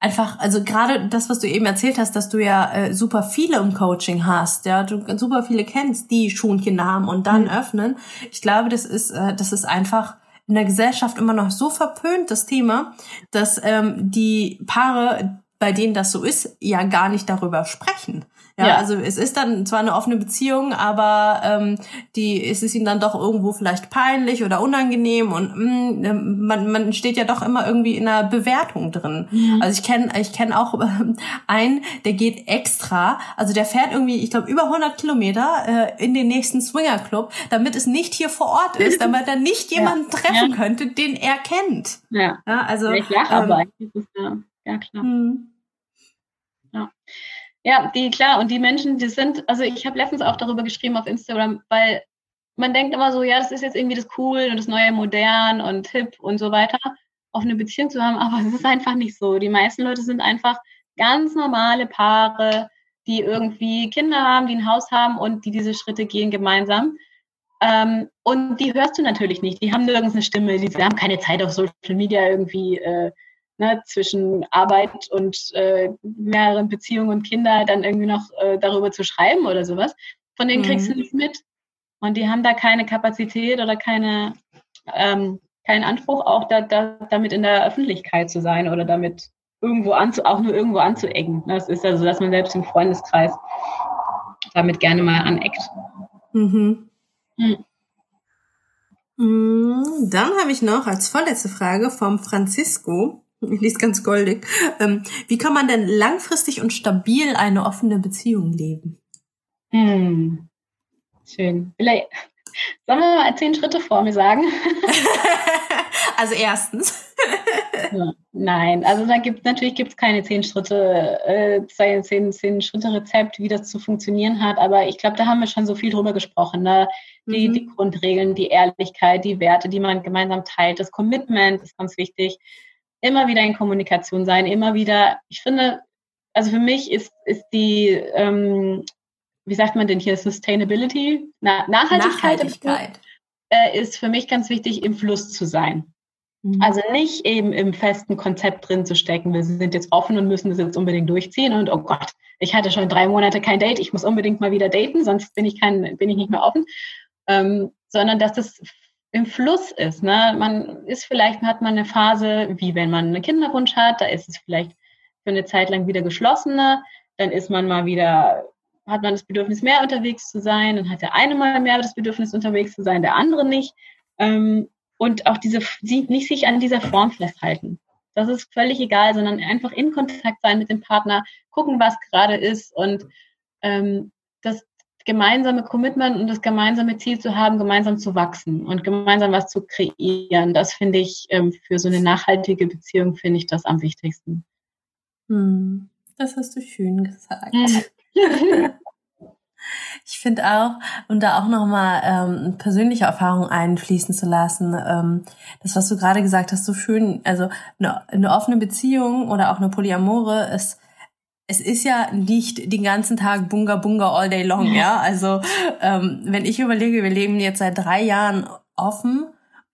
einfach, also gerade das, was du eben erzählt hast, dass du ja äh, super viele im Coaching hast, ja, du super viele kennst, die schon Kinder haben und dann mhm. öffnen. Ich glaube, das ist, äh, das ist einfach in der Gesellschaft immer noch so verpönt, das Thema, dass ähm, die Paare, bei denen das so ist, ja gar nicht darüber sprechen. Ja, ja, also es ist dann zwar eine offene Beziehung, aber ähm, die es ist ihnen dann doch irgendwo vielleicht peinlich oder unangenehm und mh, mm, ähm, man, man steht ja doch immer irgendwie in einer Bewertung drin. Mhm. Also ich kenne ich kenn auch äh, einen, der geht extra, also der fährt irgendwie, ich glaube über 100 Kilometer äh, in den nächsten Swinger Club, damit es nicht hier vor Ort ist, damit er nicht jemanden ja. treffen ja. könnte, den er kennt. Ja, ja also ich lache ähm, aber ja, ja klar. Mh. Ja. Die, klar. Und die Menschen, die sind, also ich habe letztens auch darüber geschrieben auf Instagram, weil man denkt immer so, ja, das ist jetzt irgendwie das cool und das neue modern und hip und so weiter, auf eine Beziehung zu haben, aber es ist einfach nicht so. Die meisten Leute sind einfach ganz normale Paare, die irgendwie Kinder haben, die ein Haus haben und die diese Schritte gehen gemeinsam. Ähm, und die hörst du natürlich nicht. Die haben nirgends eine Stimme, die, die haben keine Zeit auf Social Media irgendwie äh, ne, zwischen Arbeit und äh, mehreren Beziehungen und Kinder dann irgendwie noch äh, darüber zu schreiben oder sowas. Von denen kriegst mhm. du nichts mit. Und die haben da keine Kapazität oder keine, ähm, keinen Anspruch, auch da, da, damit in der Öffentlichkeit zu sein oder damit irgendwo anzu, auch nur irgendwo anzuecken. Das ist ja so, dass man selbst im Freundeskreis damit gerne mal aneckt. Mhm. Hm. Mm, dann habe ich noch als vorletzte Frage vom Francisco. Lese ganz goldig. Ähm, wie kann man denn langfristig und stabil eine offene Beziehung leben? Hm. Schön. Vielleicht, sollen wir mal zehn Schritte vor mir sagen? also erstens. Nein, also da gibt natürlich gibt's keine zehn Schritte, äh, zehn, zehn Schritte Rezept, wie das zu funktionieren hat. Aber ich glaube, da haben wir schon so viel drüber gesprochen. Ne? Die, mhm. die Grundregeln, die Ehrlichkeit, die Werte, die man gemeinsam teilt, das Commitment ist ganz wichtig immer wieder in Kommunikation sein, immer wieder, ich finde, also für mich ist, ist die, ähm, wie sagt man denn hier, Sustainability, Na, Nachhaltigkeit, Nachhaltigkeit. Äh, ist für mich ganz wichtig, im Fluss zu sein. Mhm. Also nicht eben im festen Konzept drin zu stecken, wir sind jetzt offen und müssen das jetzt unbedingt durchziehen und oh Gott, ich hatte schon drei Monate kein Date, ich muss unbedingt mal wieder daten, sonst bin ich kein, bin ich nicht mehr offen. Ähm, sondern dass das im Fluss ist. Ne? Man ist vielleicht, hat man eine Phase, wie wenn man einen Kinderwunsch hat, da ist es vielleicht für eine Zeit lang wieder geschlossener, dann ist man mal wieder, hat man das Bedürfnis, mehr unterwegs zu sein, dann hat der eine mal mehr das Bedürfnis, unterwegs zu sein, der andere nicht. Ähm, und auch diese, nicht sich an dieser Form festhalten. Das ist völlig egal, sondern einfach in Kontakt sein mit dem Partner, gucken, was gerade ist und ähm, gemeinsame Commitment und das gemeinsame Ziel zu haben, gemeinsam zu wachsen und gemeinsam was zu kreieren, das finde ich ähm, für so eine nachhaltige Beziehung finde ich das am wichtigsten. Hm, das hast du schön gesagt. ich finde auch, und da auch nochmal ähm, persönliche Erfahrung einfließen zu lassen, ähm, das, was du gerade gesagt hast, so schön, also eine, eine offene Beziehung oder auch eine Polyamore ist es ist ja nicht den ganzen Tag Bunga Bunga all day long, ja. Also ähm, wenn ich überlege, wir leben jetzt seit drei Jahren offen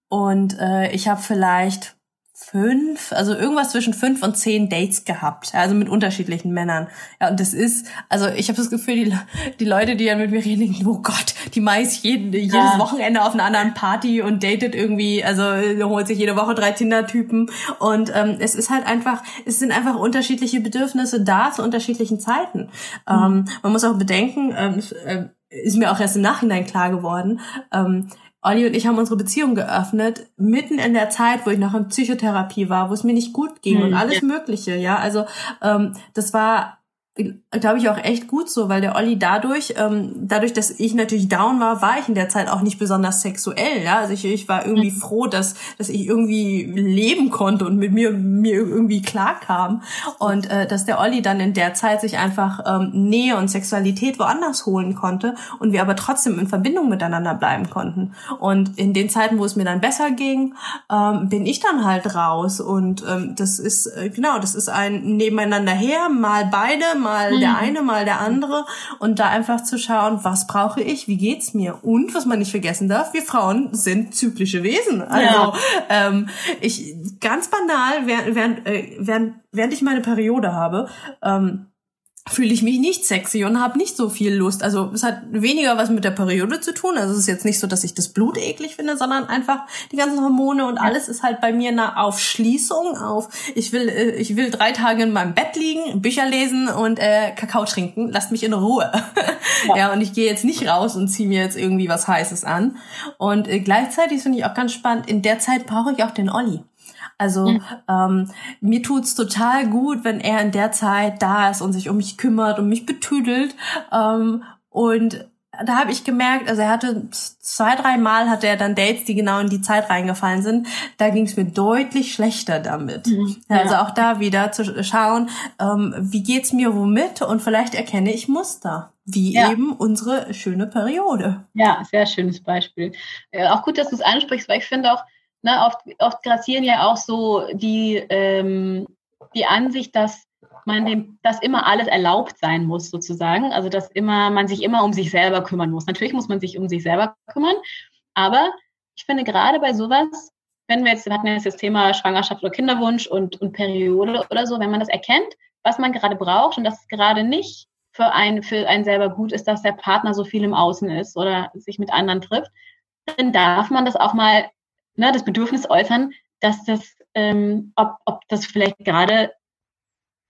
und äh, ich habe vielleicht fünf, also irgendwas zwischen fünf und zehn Dates gehabt, also mit unterschiedlichen Männern. Ja, und das ist, also ich habe das Gefühl, die, die Leute, die dann mit mir reden, denken, oh Gott, die meist jeden, jedes ja. Wochenende auf einer anderen Party und datet irgendwie, also holt sich jede Woche drei Tinder-Typen. Und ähm, es ist halt einfach, es sind einfach unterschiedliche Bedürfnisse da zu unterschiedlichen Zeiten. Mhm. Ähm, man muss auch bedenken, ähm, äh, ist mir auch erst im Nachhinein klar geworden, ähm, Olli und ich haben unsere Beziehung geöffnet, mitten in der Zeit, wo ich noch in Psychotherapie war, wo es mir nicht gut ging mhm. und alles Mögliche, ja. Also ähm, das war glaube ich, auch echt gut so, weil der Olli dadurch, ähm, dadurch, dass ich natürlich down war, war ich in der Zeit auch nicht besonders sexuell. Ja? Also ich, ich war irgendwie mhm. froh, dass, dass ich irgendwie leben konnte und mit mir, mir irgendwie klarkam. Und äh, dass der Olli dann in der Zeit sich einfach ähm, Nähe und Sexualität woanders holen konnte und wir aber trotzdem in Verbindung miteinander bleiben konnten. Und in den Zeiten, wo es mir dann besser ging, ähm, bin ich dann halt raus. Und ähm, das ist, äh, genau, das ist ein Nebeneinander her, mal beide, mal mhm. der eine, mal der andere und da einfach zu schauen, was brauche ich, wie geht's mir und was man nicht vergessen darf, wir Frauen sind zyklische Wesen. Also ja. ähm, ich ganz banal, während, während, äh, während, während ich meine Periode habe, ähm, fühle ich mich nicht sexy und habe nicht so viel Lust. Also es hat weniger was mit der Periode zu tun. Also es ist jetzt nicht so, dass ich das Blut eklig finde, sondern einfach die ganzen Hormone und alles ist halt bei mir eine Aufschließung auf. Ich will, äh, ich will drei Tage in meinem Bett liegen, Bücher lesen und äh, Kakao trinken. Lasst mich in Ruhe. Ja, ja und ich gehe jetzt nicht raus und ziehe mir jetzt irgendwie was Heißes an. Und äh, gleichzeitig finde ich auch ganz spannend. In der Zeit brauche ich auch den Olli. Also mhm. ähm, mir tut's total gut, wenn er in der Zeit da ist und sich um mich kümmert und mich betüdelt. Ähm, und da habe ich gemerkt, also er hatte zwei, drei Mal hatte er dann Dates, die genau in die Zeit reingefallen sind. Da ging es mir deutlich schlechter damit. Mhm, ja. Also auch da wieder zu schauen, ähm, wie geht's mir womit und vielleicht erkenne ich Muster, wie ja. eben unsere schöne Periode. Ja, sehr schönes Beispiel. Äh, auch gut, dass du es ansprichst, weil ich finde auch, ne, oft, oft grassieren ja auch so die, ähm, die Ansicht, dass man dem, dass immer alles erlaubt sein muss, sozusagen. Also dass immer, man sich immer um sich selber kümmern muss. Natürlich muss man sich um sich selber kümmern, aber ich finde gerade bei sowas, wenn wir jetzt, wir hatten jetzt das Thema Schwangerschaft oder Kinderwunsch und, und Periode oder so, wenn man das erkennt, was man gerade braucht und dass es gerade nicht für einen, für einen selber gut ist, dass der Partner so viel im Außen ist oder sich mit anderen trifft, dann darf man das auch mal ne, das Bedürfnis äußern, dass das, ähm, ob, ob das vielleicht gerade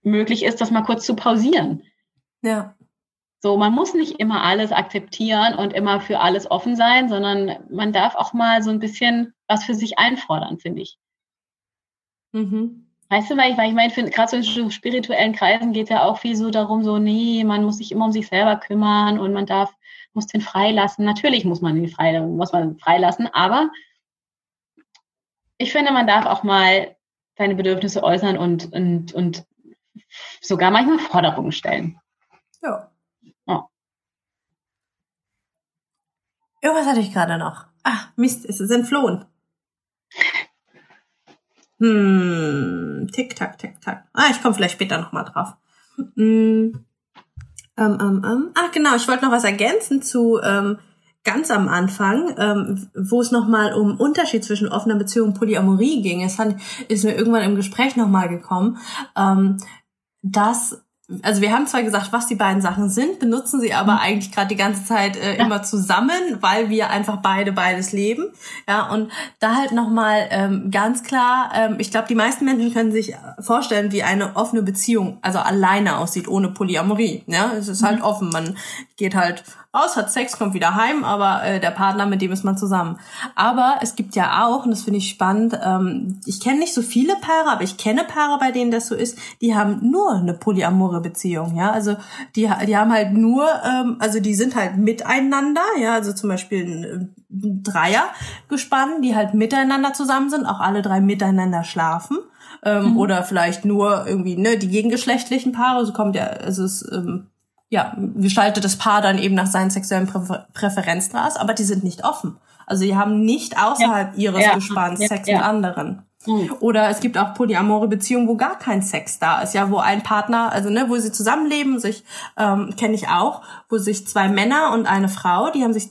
möglich ist, das mal kurz zu pausieren. Ja. So, man muss nicht immer alles akzeptieren und immer für alles offen sein, sondern man darf auch mal so ein bisschen was für sich einfordern, finde ich. Mhm. Weißt du, weil ich, weil ich meine, gerade so in spirituellen Kreisen geht es ja auch viel so darum, so, nee, man muss sich immer um sich selber kümmern und man darf, muss den freilassen. Natürlich muss man den frei, muss man freilassen, aber ich finde, man darf auch mal seine Bedürfnisse äußern und, und, und sogar manchmal Forderungen stellen. Ja. ja. Irgendwas hatte ich gerade noch. Ach, Mist, es ist entflohen. Hm, tick, tack, tick, tack. Ah, ich komme vielleicht später nochmal drauf. Hm, ähm, ähm, ähm. Ach, genau, ich wollte noch was ergänzen zu ähm, ganz am Anfang, ähm, wo es nochmal um Unterschied zwischen offener Beziehung und Polyamorie ging. Es fand, ist mir irgendwann im Gespräch nochmal gekommen, ähm, dass also wir haben zwar gesagt, was die beiden Sachen sind, benutzen sie aber mhm. eigentlich gerade die ganze Zeit äh, ja. immer zusammen, weil wir einfach beide beides leben. Ja, und da halt nochmal ähm, ganz klar, ähm, ich glaube, die meisten Menschen können sich vorstellen, wie eine offene Beziehung, also alleine aussieht, ohne Polyamorie. Ja, es ist halt mhm. offen. Man geht halt raus, hat Sex, kommt wieder heim, aber äh, der Partner, mit dem ist man zusammen. Aber es gibt ja auch, und das finde ich spannend, ähm, ich kenne nicht so viele Paare, aber ich kenne Paare, bei denen das so ist, die haben nur eine polyamore Beziehung, ja. Also die, die haben halt nur, ähm, also die sind halt miteinander, ja, also zum Beispiel ein, ein Dreier gespannt, die halt miteinander zusammen sind, auch alle drei miteinander schlafen. Ähm, mhm. Oder vielleicht nur irgendwie, ne, die gegengeschlechtlichen Paare, so kommt ja, also es ähm, ja, gestaltet das Paar dann eben nach seinen sexuellen Präfer Präferenzen raus, aber die sind nicht offen. Also die haben nicht außerhalb ja. ihres ja. Gespanns ja. Sex mit anderen. Mhm. Oder es gibt auch polyamore Beziehungen, wo gar kein Sex da ist, ja, wo ein Partner, also ne, wo sie zusammenleben, sich ähm, kenne ich auch, wo sich zwei Männer und eine Frau, die haben sich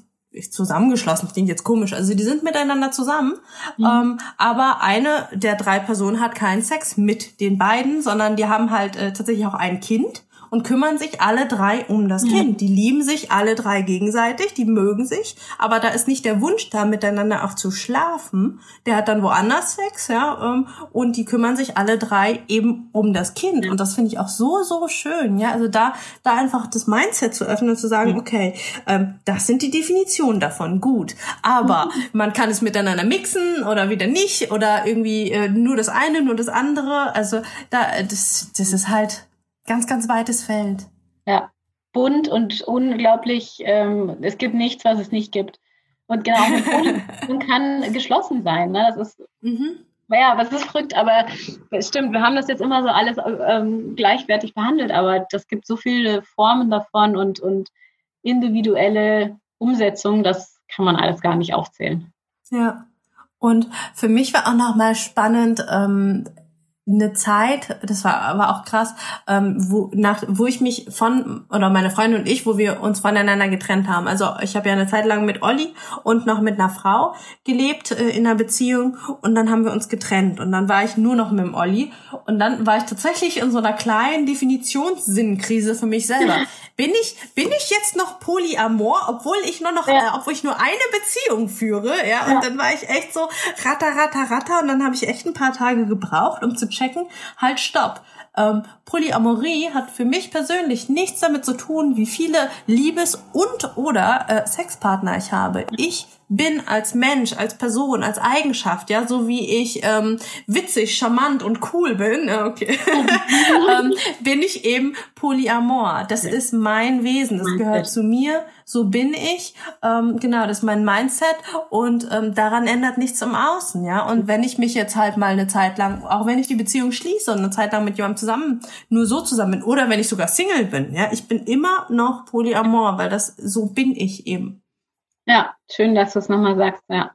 zusammengeschlossen, klingt jetzt komisch, also die sind miteinander zusammen, mhm. ähm, aber eine der drei Personen hat keinen Sex mit den beiden, sondern die haben halt äh, tatsächlich auch ein Kind und kümmern sich alle drei um das mhm. Kind. Die lieben sich alle drei gegenseitig, die mögen sich, aber da ist nicht der Wunsch da, miteinander auch zu schlafen. Der hat dann woanders Sex, ja, ähm, und die kümmern sich alle drei eben um das Kind. Und das finde ich auch so, so schön, ja. Also da, da einfach das Mindset zu öffnen und zu sagen, okay, ähm, das sind die Definitionen davon, gut. Aber mhm. man kann es miteinander mixen oder wieder nicht oder irgendwie äh, nur das eine, nur das andere. Also da, das, das ist halt ganz, ganz weites Feld. Ja, bunt und unglaublich, ähm, es gibt nichts, was es nicht gibt. Und genau, man kann geschlossen sein. Ne? Das ist, mhm. ja, was ist verrückt, aber es stimmt, wir haben das jetzt immer so alles ähm, gleichwertig behandelt, aber das gibt so viele Formen davon und, und individuelle Umsetzungen, das kann man alles gar nicht aufzählen. Ja. Und für mich war auch nochmal spannend, ähm, eine Zeit, das war aber auch krass, ähm, wo, nach, wo ich mich von, oder meine Freundin und ich, wo wir uns voneinander getrennt haben. Also ich habe ja eine Zeit lang mit Olli und noch mit einer Frau gelebt äh, in einer Beziehung und dann haben wir uns getrennt und dann war ich nur noch mit dem Olli und dann war ich tatsächlich in so einer kleinen Definitionssinnkrise für mich selber. bin ich, bin ich jetzt noch polyamor, obwohl ich nur noch, ja. äh, obwohl ich nur eine Beziehung führe, ja, und ja. dann war ich echt so ratter, ratter, ratter und dann habe ich echt ein paar Tage gebraucht, um zu checken, halt stopp. Ähm, Polyamorie hat für mich persönlich nichts damit zu tun, wie viele Liebes- und oder äh, Sexpartner ich habe. Ich bin als Mensch, als Person, als Eigenschaft, ja, so wie ich ähm, witzig, charmant und cool bin, okay, ähm, bin ich eben polyamor. Das ja. ist mein Wesen, das gehört zu mir, so bin ich, ähm, genau, das ist mein Mindset und ähm, daran ändert nichts im Außen, ja. Und wenn ich mich jetzt halt mal eine Zeit lang, auch wenn ich die Beziehung schließe und eine Zeit lang mit jemandem zusammen, nur so zusammen bin, oder wenn ich sogar Single bin, ja, ich bin immer noch polyamor, weil das so bin ich eben. Ja, schön, dass du es nochmal sagst, ja.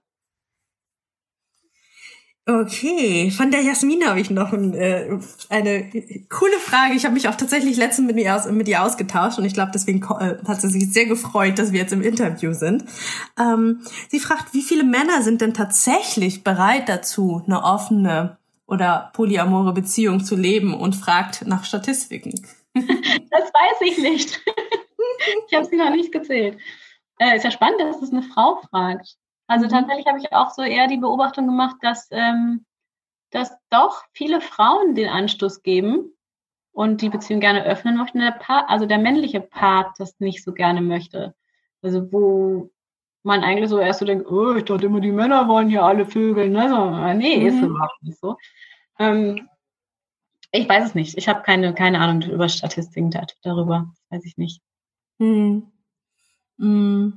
Okay, von der Jasmin habe ich noch ein, äh, eine coole Frage. Ich habe mich auch tatsächlich letztens mit, mir aus, mit ihr ausgetauscht und ich glaube, deswegen äh, hat sie sich sehr gefreut, dass wir jetzt im Interview sind. Ähm, sie fragt, wie viele Männer sind denn tatsächlich bereit dazu, eine offene oder polyamore Beziehung zu leben und fragt nach Statistiken? Das weiß ich nicht. Ich habe sie noch nicht gezählt. Äh, ist ja spannend, dass es eine Frau fragt. Also mhm. tatsächlich habe ich auch so eher die Beobachtung gemacht, dass, ähm, dass doch viele Frauen den Anstoß geben und die Beziehung gerne öffnen möchten. Der Part, also der männliche Part das nicht so gerne möchte. Also wo man eigentlich so erst so denkt, oh, ich dachte immer, die Männer wollen hier alle Vögel. Ne? So, nee, mhm. ist überhaupt nicht so. Ähm, ich weiß es nicht. Ich habe keine, keine Ahnung über Statistiken darüber. Das weiß ich nicht. Mhm. Mm.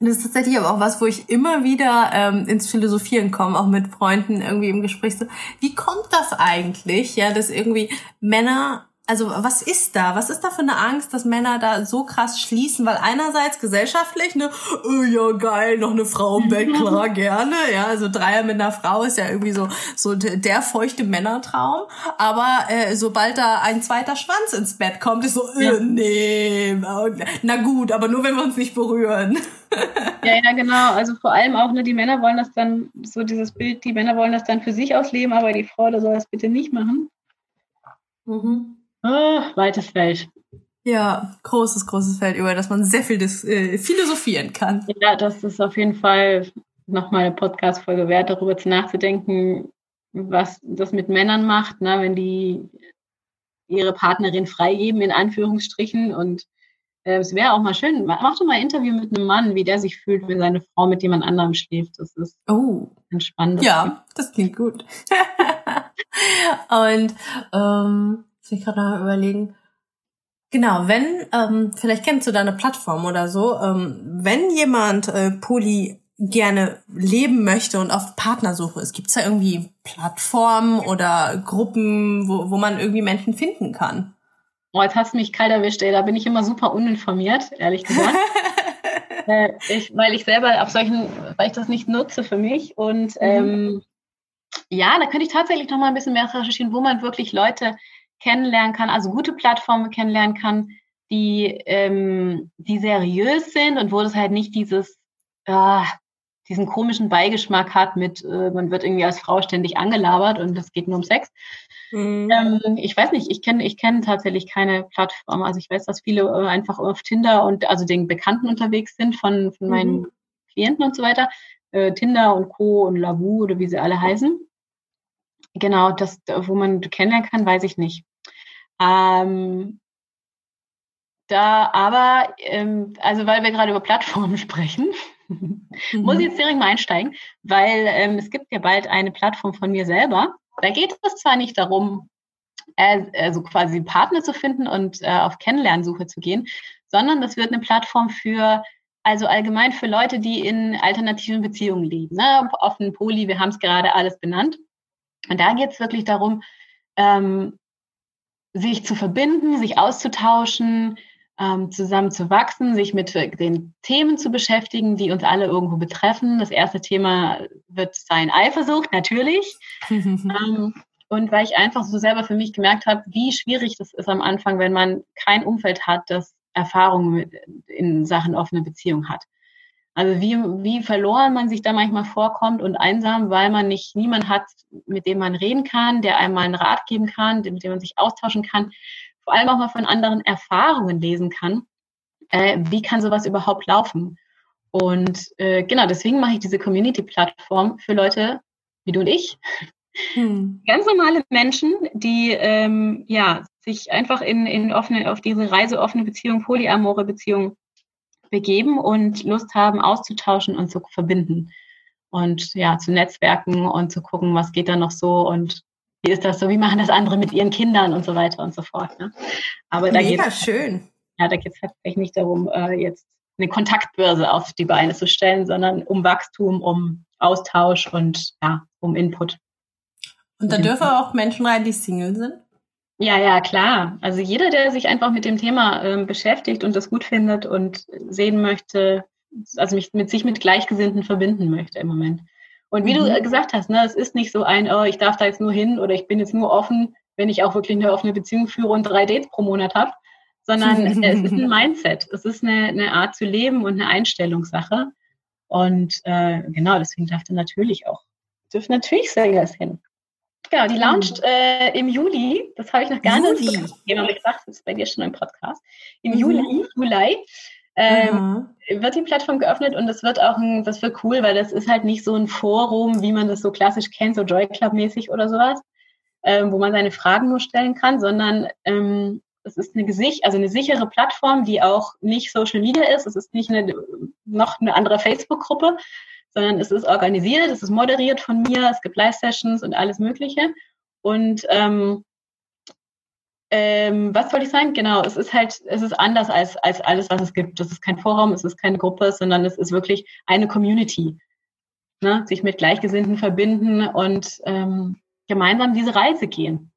Das ist tatsächlich aber auch was, wo ich immer wieder ähm, ins Philosophieren komme, auch mit Freunden irgendwie im Gespräch so, wie kommt das eigentlich, ja, dass irgendwie Männer also was ist da? Was ist da für eine Angst, dass Männer da so krass schließen? Weil einerseits gesellschaftlich, ne, oh, ja geil, noch eine Frau im Bett, klar, gerne. Ja, also Dreier mit einer Frau ist ja irgendwie so, so der feuchte Männertraum. Aber äh, sobald da ein zweiter Schwanz ins Bett kommt, ist so, äh, ja. nee, na gut, aber nur wenn wir uns nicht berühren. Ja, ja, genau. Also vor allem auch, ne, die Männer wollen das dann, so dieses Bild, die Männer wollen das dann für sich ausleben, aber die Frau, da soll das bitte nicht machen. Mhm. Oh, weites Feld. Ja, großes, großes Feld, über das man sehr viel dis äh, philosophieren kann. Ja, das ist auf jeden Fall nochmal eine Podcast-Folge wert, darüber zu nachzudenken, was das mit Männern macht, ne, wenn die ihre Partnerin freigeben, in Anführungsstrichen. Und äh, es wäre auch mal schön, mach doch mal ein Interview mit einem Mann, wie der sich fühlt, wenn seine Frau mit jemand anderem schläft. Das ist oh. entspannend. Ja, das klingt gut. Und ähm, muss ich gerade noch überlegen. Genau, wenn, ähm, vielleicht kennst du deine Plattform oder so, ähm, wenn jemand äh, Poly gerne leben möchte und auf Partnersuche ist, gibt's da irgendwie Plattformen oder Gruppen, wo, wo man irgendwie Menschen finden kann? Oh, jetzt hast du mich kalt erwischt, ey. Da bin ich immer super uninformiert, ehrlich gesagt. äh, ich, weil ich selber auf solchen, weil ich das nicht nutze für mich. Und mhm. ähm, ja, da könnte ich tatsächlich noch mal ein bisschen mehr recherchieren, wo man wirklich Leute kennenlernen kann, also gute Plattformen kennenlernen kann, die, ähm, die seriös sind und wo das halt nicht dieses, äh, diesen komischen Beigeschmack hat mit, äh, man wird irgendwie als Frau ständig angelabert und es geht nur um Sex. Mhm. Ähm, ich weiß nicht, ich kenne ich kenne tatsächlich keine Plattform. Also ich weiß, dass viele äh, einfach auf Tinder und also den Bekannten unterwegs sind von, von meinen mhm. Klienten und so weiter. Äh, Tinder und Co. und Lavu oder wie sie alle heißen. Genau, das, wo man kennenlernen kann, weiß ich nicht. Ähm, da aber, ähm, also weil wir gerade über Plattformen sprechen, mhm. muss ich jetzt direkt mal einsteigen, weil ähm, es gibt ja bald eine Plattform von mir selber. Da geht es zwar nicht darum, äh, also quasi Partner zu finden und äh, auf Kennenlernsuche zu gehen, sondern das wird eine Plattform für, also allgemein für Leute, die in alternativen Beziehungen leben. Ne? Offen, Poli, wir haben es gerade alles benannt. Und da geht es wirklich darum, ähm, sich zu verbinden, sich auszutauschen, ähm, zusammen zu wachsen, sich mit den Themen zu beschäftigen, die uns alle irgendwo betreffen. Das erste Thema wird sein Eifersucht, natürlich. ähm, und weil ich einfach so selber für mich gemerkt habe, wie schwierig das ist am Anfang, wenn man kein Umfeld hat, das Erfahrungen in Sachen offene Beziehung hat. Also wie, wie verloren man sich da manchmal vorkommt und einsam, weil man nicht niemand hat, mit dem man reden kann, der einem mal einen Rat geben kann, mit dem man sich austauschen kann, vor allem auch mal von anderen Erfahrungen lesen kann. Äh, wie kann sowas überhaupt laufen? Und äh, genau, deswegen mache ich diese Community-Plattform für Leute wie du und ich. Hm. Ganz normale Menschen, die ähm, ja sich einfach in, in offene, auf diese Reise offene Beziehung, polyamore Beziehung begeben und Lust haben, auszutauschen und zu verbinden. Und ja, zu netzwerken und zu gucken, was geht da noch so und wie ist das so, wie machen das andere mit ihren Kindern und so weiter und so fort. Ne? Aber da Mega geht's, schön. Ja, da geht es tatsächlich nicht darum, äh, jetzt eine Kontaktbörse auf die Beine zu stellen, sondern um Wachstum, um Austausch und ja, um Input. Und da dürfen auch Menschen rein, die Single sind? Ja, ja, klar. Also jeder, der sich einfach mit dem Thema ähm, beschäftigt und das gut findet und sehen möchte, also mich mit sich mit Gleichgesinnten verbinden möchte im Moment. Und wie mhm. du gesagt hast, ne, es ist nicht so ein, oh, ich darf da jetzt nur hin oder ich bin jetzt nur offen, wenn ich auch wirklich eine offene Beziehung führe und drei Dates pro Monat habe, sondern es ist ein Mindset, es ist eine, eine Art zu leben und eine Einstellungssache. Und äh, genau, deswegen darf da natürlich auch, dürfen natürlich Singles hin. Genau, die launcht mhm. äh, im Juli. Das habe ich noch gar Juli. nicht jemand gesagt. Das ist bei dir schon im Podcast. Im mhm. Juli, Juli ähm, wird die Plattform geöffnet und das wird auch ein, das wird cool, weil das ist halt nicht so ein Forum, wie man das so klassisch kennt, so Joy Club mäßig oder sowas, ähm, wo man seine Fragen nur stellen kann, sondern ähm, es ist eine Gesicht, also eine sichere Plattform, die auch nicht Social Media ist. Es ist nicht eine, noch eine andere Facebook-Gruppe, sondern es ist organisiert, es ist moderiert von mir, es gibt Live-Sessions und alles Mögliche. Und ähm, ähm, was wollte ich sagen? Genau, es ist halt, es ist anders als, als alles, was es gibt. Es ist kein Forum, es ist keine Gruppe, sondern es ist wirklich eine Community. Ne? Sich mit Gleichgesinnten verbinden und ähm, gemeinsam diese Reise gehen.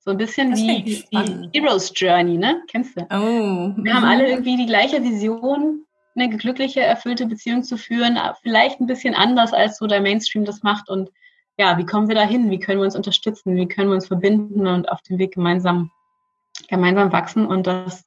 So ein bisschen das wie die Hero's Journey, ne? Kennst du? Oh. Wir haben alle irgendwie die gleiche Vision, eine glückliche, erfüllte Beziehung zu führen, vielleicht ein bisschen anders, als so der Mainstream das macht. Und ja, wie kommen wir da hin? Wie können wir uns unterstützen? Wie können wir uns verbinden und auf dem Weg gemeinsam, gemeinsam wachsen? Und das,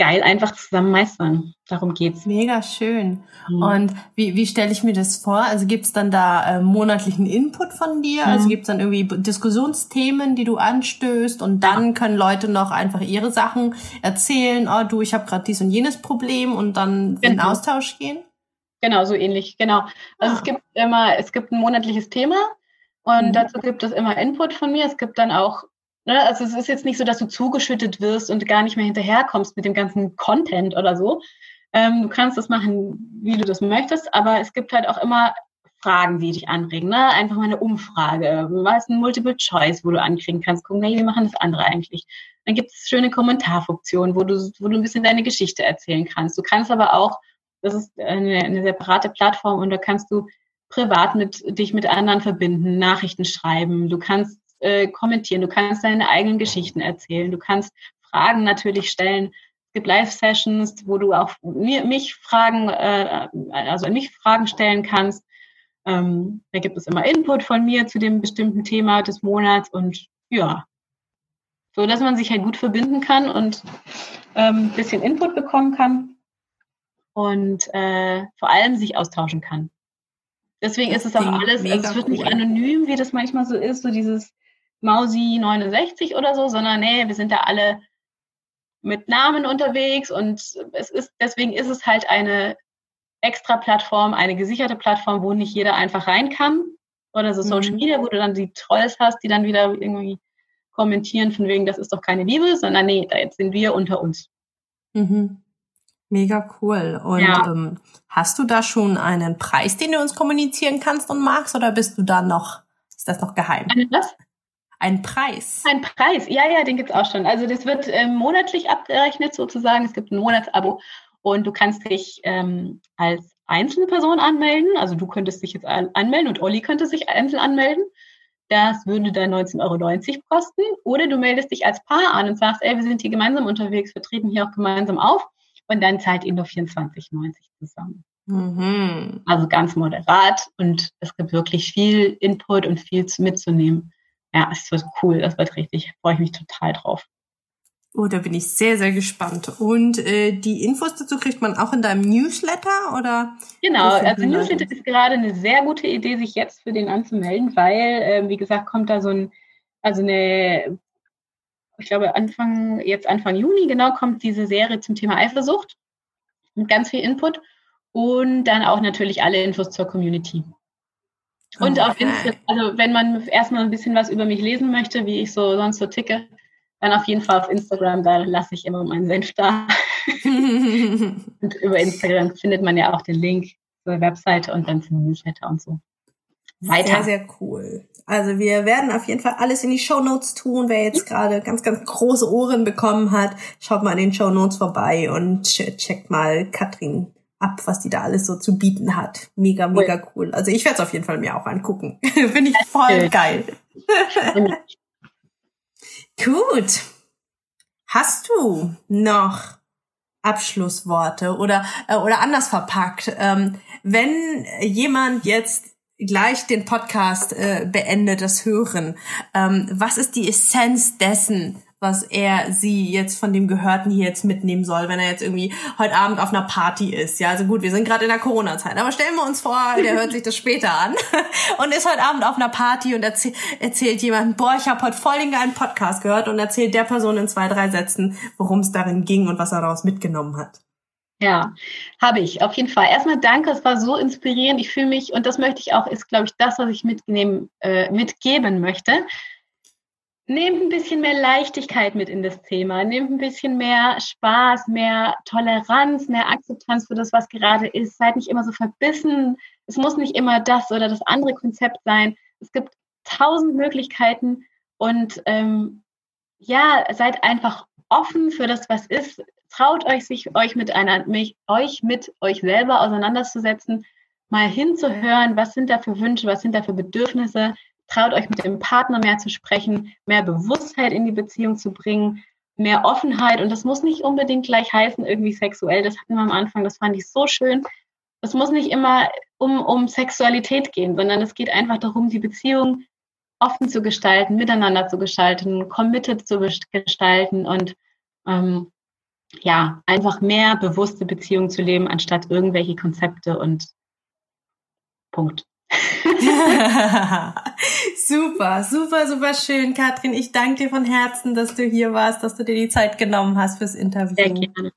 geil einfach zusammen meistern. Darum geht's. Mega schön. Mhm. Und wie, wie stelle ich mir das vor? Also gibt's dann da äh, monatlichen Input von dir? Also mhm. Also gibt's dann irgendwie Diskussionsthemen, die du anstößt und dann können Leute noch einfach ihre Sachen erzählen, oh du, ich habe gerade dies und jenes Problem und dann genau. in Austausch gehen? Genau, so ähnlich, genau. Also ah. es gibt immer, es gibt ein monatliches Thema und mhm. dazu gibt es immer Input von mir. Es gibt dann auch Ne? Also es ist jetzt nicht so, dass du zugeschüttet wirst und gar nicht mehr hinterherkommst mit dem ganzen Content oder so. Ähm, du kannst das machen, wie du das möchtest, aber es gibt halt auch immer Fragen, die dich anregen. Ne? Einfach mal eine Umfrage. Was ein Multiple Choice, wo du ankriegen kannst. Gucken, hey, wie machen das andere eigentlich? Dann gibt es schöne Kommentarfunktionen, wo du, wo du ein bisschen deine Geschichte erzählen kannst. Du kannst aber auch, das ist eine, eine separate Plattform und da kannst du privat mit dich mit anderen verbinden, Nachrichten schreiben. Du kannst äh, kommentieren, du kannst deine eigenen Geschichten erzählen, du kannst Fragen natürlich stellen. Es gibt Live-Sessions, wo du auch mir, mich Fragen, äh, also mich Fragen stellen kannst. Ähm, da gibt es immer Input von mir zu dem bestimmten Thema des Monats und ja, so dass man sich halt gut verbinden kann und ähm, bisschen Input bekommen kann und äh, vor allem sich austauschen kann. Deswegen ist es auch alles, also es wird nicht anonym, wie das manchmal so ist, so dieses, Mausi 69 oder so, sondern nee, wir sind da alle mit Namen unterwegs und es ist, deswegen ist es halt eine extra Plattform, eine gesicherte Plattform, wo nicht jeder einfach rein kann. Oder so Social mhm. Media, wo du dann die Trolls hast, die dann wieder irgendwie kommentieren von wegen, das ist doch keine Liebe, sondern nee, da jetzt sind wir unter uns. Mhm. Mega cool. Und ja. ähm, hast du da schon einen Preis, den du uns kommunizieren kannst und magst, oder bist du da noch, ist das noch geheim? Was? Ein Preis. Ein Preis, ja, ja, den gibt's auch schon. Also das wird ähm, monatlich abgerechnet sozusagen. Es gibt ein Monatsabo und du kannst dich ähm, als einzelne Person anmelden. Also du könntest dich jetzt anmelden und Olli könnte sich einzeln anmelden. Das würde dann 19,90 Euro kosten. Oder du meldest dich als Paar an und sagst, ey, wir sind hier gemeinsam unterwegs, wir treten hier auch gemeinsam auf. Und dann zahlt ihr nur 24,90 zusammen. Mhm. Also ganz moderat und es gibt wirklich viel Input und viel mitzunehmen ja, es wird cool, das wird richtig, freue ich mich total drauf. Oh, da bin ich sehr, sehr gespannt. Und äh, die Infos dazu kriegt man auch in deinem Newsletter oder? Genau, also Newsletter ist gerade eine sehr gute Idee, sich jetzt für den anzumelden, weil, äh, wie gesagt, kommt da so ein, also eine, ich glaube Anfang, jetzt Anfang Juni genau, kommt diese Serie zum Thema Eifersucht mit ganz viel Input und dann auch natürlich alle Infos zur Community. Und okay. auf Instagram, also wenn man erstmal ein bisschen was über mich lesen möchte, wie ich so sonst so ticke, dann auf jeden Fall auf Instagram, da lasse ich immer meinen Senf da. und über Instagram findet man ja auch den Link zur Webseite und dann zum Newsletter und so. Weiter. Sehr, sehr cool. Also wir werden auf jeden Fall alles in die Show Notes tun. Wer jetzt gerade ganz, ganz große Ohren bekommen hat, schaut mal in den Show Notes vorbei und checkt mal Katrin ab, was die da alles so zu bieten hat. Mega, mega cool. cool. Also ich werde es auf jeden Fall mir auch angucken. Finde ich voll geil. Gut. Hast du noch Abschlussworte oder äh, oder anders verpackt? Ähm, wenn jemand jetzt gleich den Podcast äh, beendet, das Hören, ähm, was ist die Essenz dessen, was er sie jetzt von dem Gehörten hier jetzt mitnehmen soll, wenn er jetzt irgendwie heute Abend auf einer Party ist. Ja, also gut, wir sind gerade in der Corona-Zeit, aber stellen wir uns vor, der hört sich das später an und ist heute Abend auf einer Party und erzähl, erzählt jemand, boah, ich habe heute voll den geilen Podcast gehört und erzählt der Person in zwei, drei Sätzen, worum es darin ging und was er daraus mitgenommen hat. Ja, habe ich, auf jeden Fall. Erstmal danke, es war so inspirierend. Ich fühle mich, und das möchte ich auch, ist, glaube ich, das, was ich mitnehmen, äh, mitgeben möchte. Nehmt ein bisschen mehr Leichtigkeit mit in das Thema, nehmt ein bisschen mehr Spaß, mehr Toleranz, mehr Akzeptanz für das, was gerade ist. Seid nicht immer so verbissen. Es muss nicht immer das oder das andere Konzept sein. Es gibt tausend Möglichkeiten und ähm, ja, seid einfach offen für das, was ist. Traut euch, sich euch mit einer, mich, euch mit euch selber auseinanderzusetzen, mal hinzuhören, was sind da für Wünsche, was sind da für Bedürfnisse, traut euch mit dem Partner mehr zu sprechen, mehr Bewusstheit in die Beziehung zu bringen, mehr Offenheit. Und das muss nicht unbedingt gleich heißen, irgendwie sexuell. Das hatten wir am Anfang, das fand ich so schön. Es muss nicht immer um, um Sexualität gehen, sondern es geht einfach darum, die Beziehung offen zu gestalten, miteinander zu gestalten, committed zu gestalten und ähm, ja, einfach mehr bewusste Beziehungen zu leben, anstatt irgendwelche Konzepte und Punkt. super, super, super schön, Katrin. Ich danke dir von Herzen, dass du hier warst, dass du dir die Zeit genommen hast fürs Interview. Sehr gerne.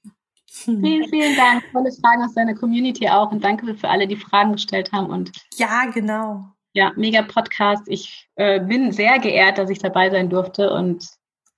Vielen, vielen Dank. Tolle Fragen aus deiner Community auch und danke für alle, die Fragen gestellt haben. Und ja, genau. Ja, mega Podcast. Ich äh, bin sehr geehrt, dass ich dabei sein durfte und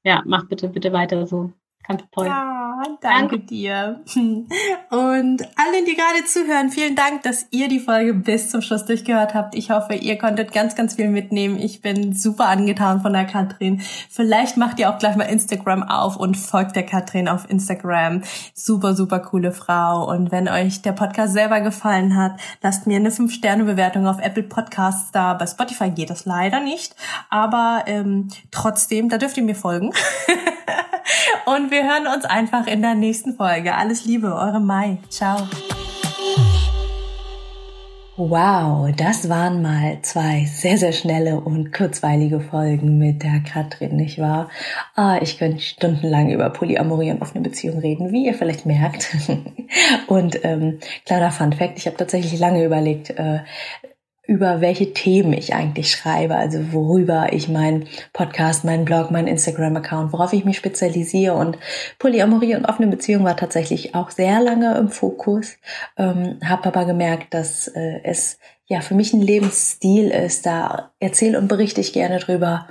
ja, mach bitte, bitte weiter so. Ganz toll. Ja, danke, danke dir. Und allen, die gerade zuhören, vielen Dank, dass ihr die Folge bis zum Schluss durchgehört habt. Ich hoffe, ihr konntet ganz, ganz viel mitnehmen. Ich bin super angetan von der Katrin. Vielleicht macht ihr auch gleich mal Instagram auf und folgt der Katrin auf Instagram. Super, super coole Frau. Und wenn euch der Podcast selber gefallen hat, lasst mir eine 5-Sterne-Bewertung auf Apple Podcasts da. Bei Spotify geht das leider nicht. Aber ähm, trotzdem, da dürft ihr mir folgen. Und wir hören uns einfach in der nächsten Folge. Alles Liebe, eure Mai. Ciao. Wow, das waren mal zwei sehr, sehr schnelle und kurzweilige Folgen mit der Katrin, nicht wahr? Ah, ich könnte stundenlang über Polyamorie und offene Beziehungen reden, wie ihr vielleicht merkt. und ähm, kleiner Fun Fact, ich habe tatsächlich lange überlegt, äh, über welche Themen ich eigentlich schreibe, also worüber ich meinen Podcast, meinen Blog, meinen Instagram-Account, worauf ich mich spezialisiere. Und Polyamorie und offene Beziehung war tatsächlich auch sehr lange im Fokus, ähm, habe aber gemerkt, dass äh, es ja für mich ein Lebensstil ist. Da erzähle und berichte ich gerne drüber.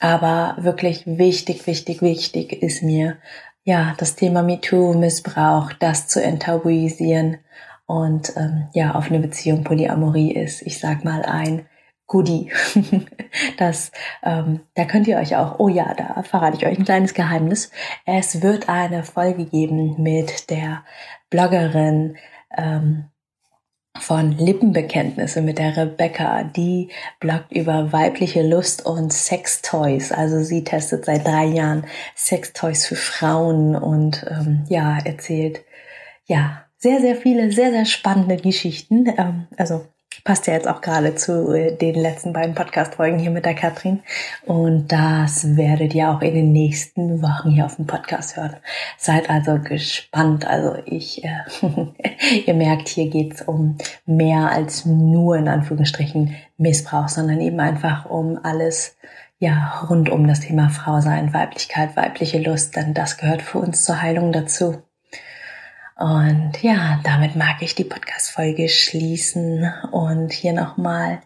Aber wirklich wichtig, wichtig, wichtig ist mir, ja, das Thema MeToo, Missbrauch, das zu enttabuisieren und ähm, ja, offene Beziehung, Polyamorie ist, ich sag mal, ein Goodie. das, ähm, da könnt ihr euch auch, oh ja, da verrate ich euch ein kleines Geheimnis. Es wird eine Folge geben mit der Bloggerin ähm, von Lippenbekenntnisse mit der Rebecca. Die bloggt über weibliche Lust und Sextoys. Also sie testet seit drei Jahren Sextoys für Frauen und ähm, ja, erzählt ja sehr, sehr viele, sehr, sehr spannende Geschichten. Ähm, also passt ja jetzt auch gerade zu äh, den letzten beiden Podcast-Folgen hier mit der Katrin. Und das werdet ihr auch in den nächsten Wochen hier auf dem Podcast hören. Seid also gespannt. Also ich, äh, ihr merkt, hier geht's um mehr als nur in Anführungsstrichen Missbrauch, sondern eben einfach um alles, ja, rund um das Thema Frau sein, Weiblichkeit, weibliche Lust, denn das gehört für uns zur Heilung dazu. Und ja, damit mag ich die Podcast-Folge schließen und hier nochmal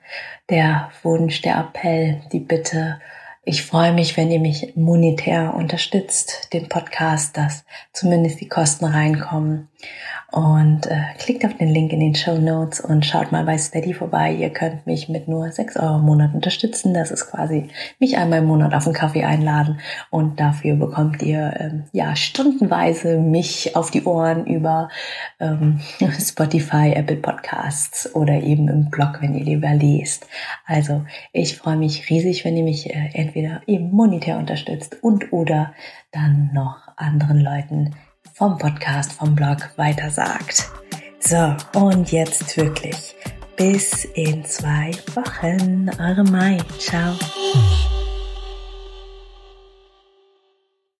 der Wunsch, der Appell, die Bitte. Ich freue mich, wenn ihr mich monetär unterstützt, den Podcast, dass zumindest die Kosten reinkommen. Und äh, klickt auf den Link in den Show Notes und schaut mal bei Steady vorbei. Ihr könnt mich mit nur 6 Euro im Monat unterstützen. Das ist quasi mich einmal im Monat auf einen Kaffee einladen. Und dafür bekommt ihr ähm, ja stundenweise mich auf die Ohren über ähm, Spotify, Apple Podcasts oder eben im Blog, wenn ihr lieber lest. Also ich freue mich riesig, wenn ihr mich äh, entweder eben monetär unterstützt und oder dann noch anderen Leuten vom Podcast, vom Blog weitersagt. So, und jetzt wirklich bis in zwei Wochen. Eure Mai. Ciao.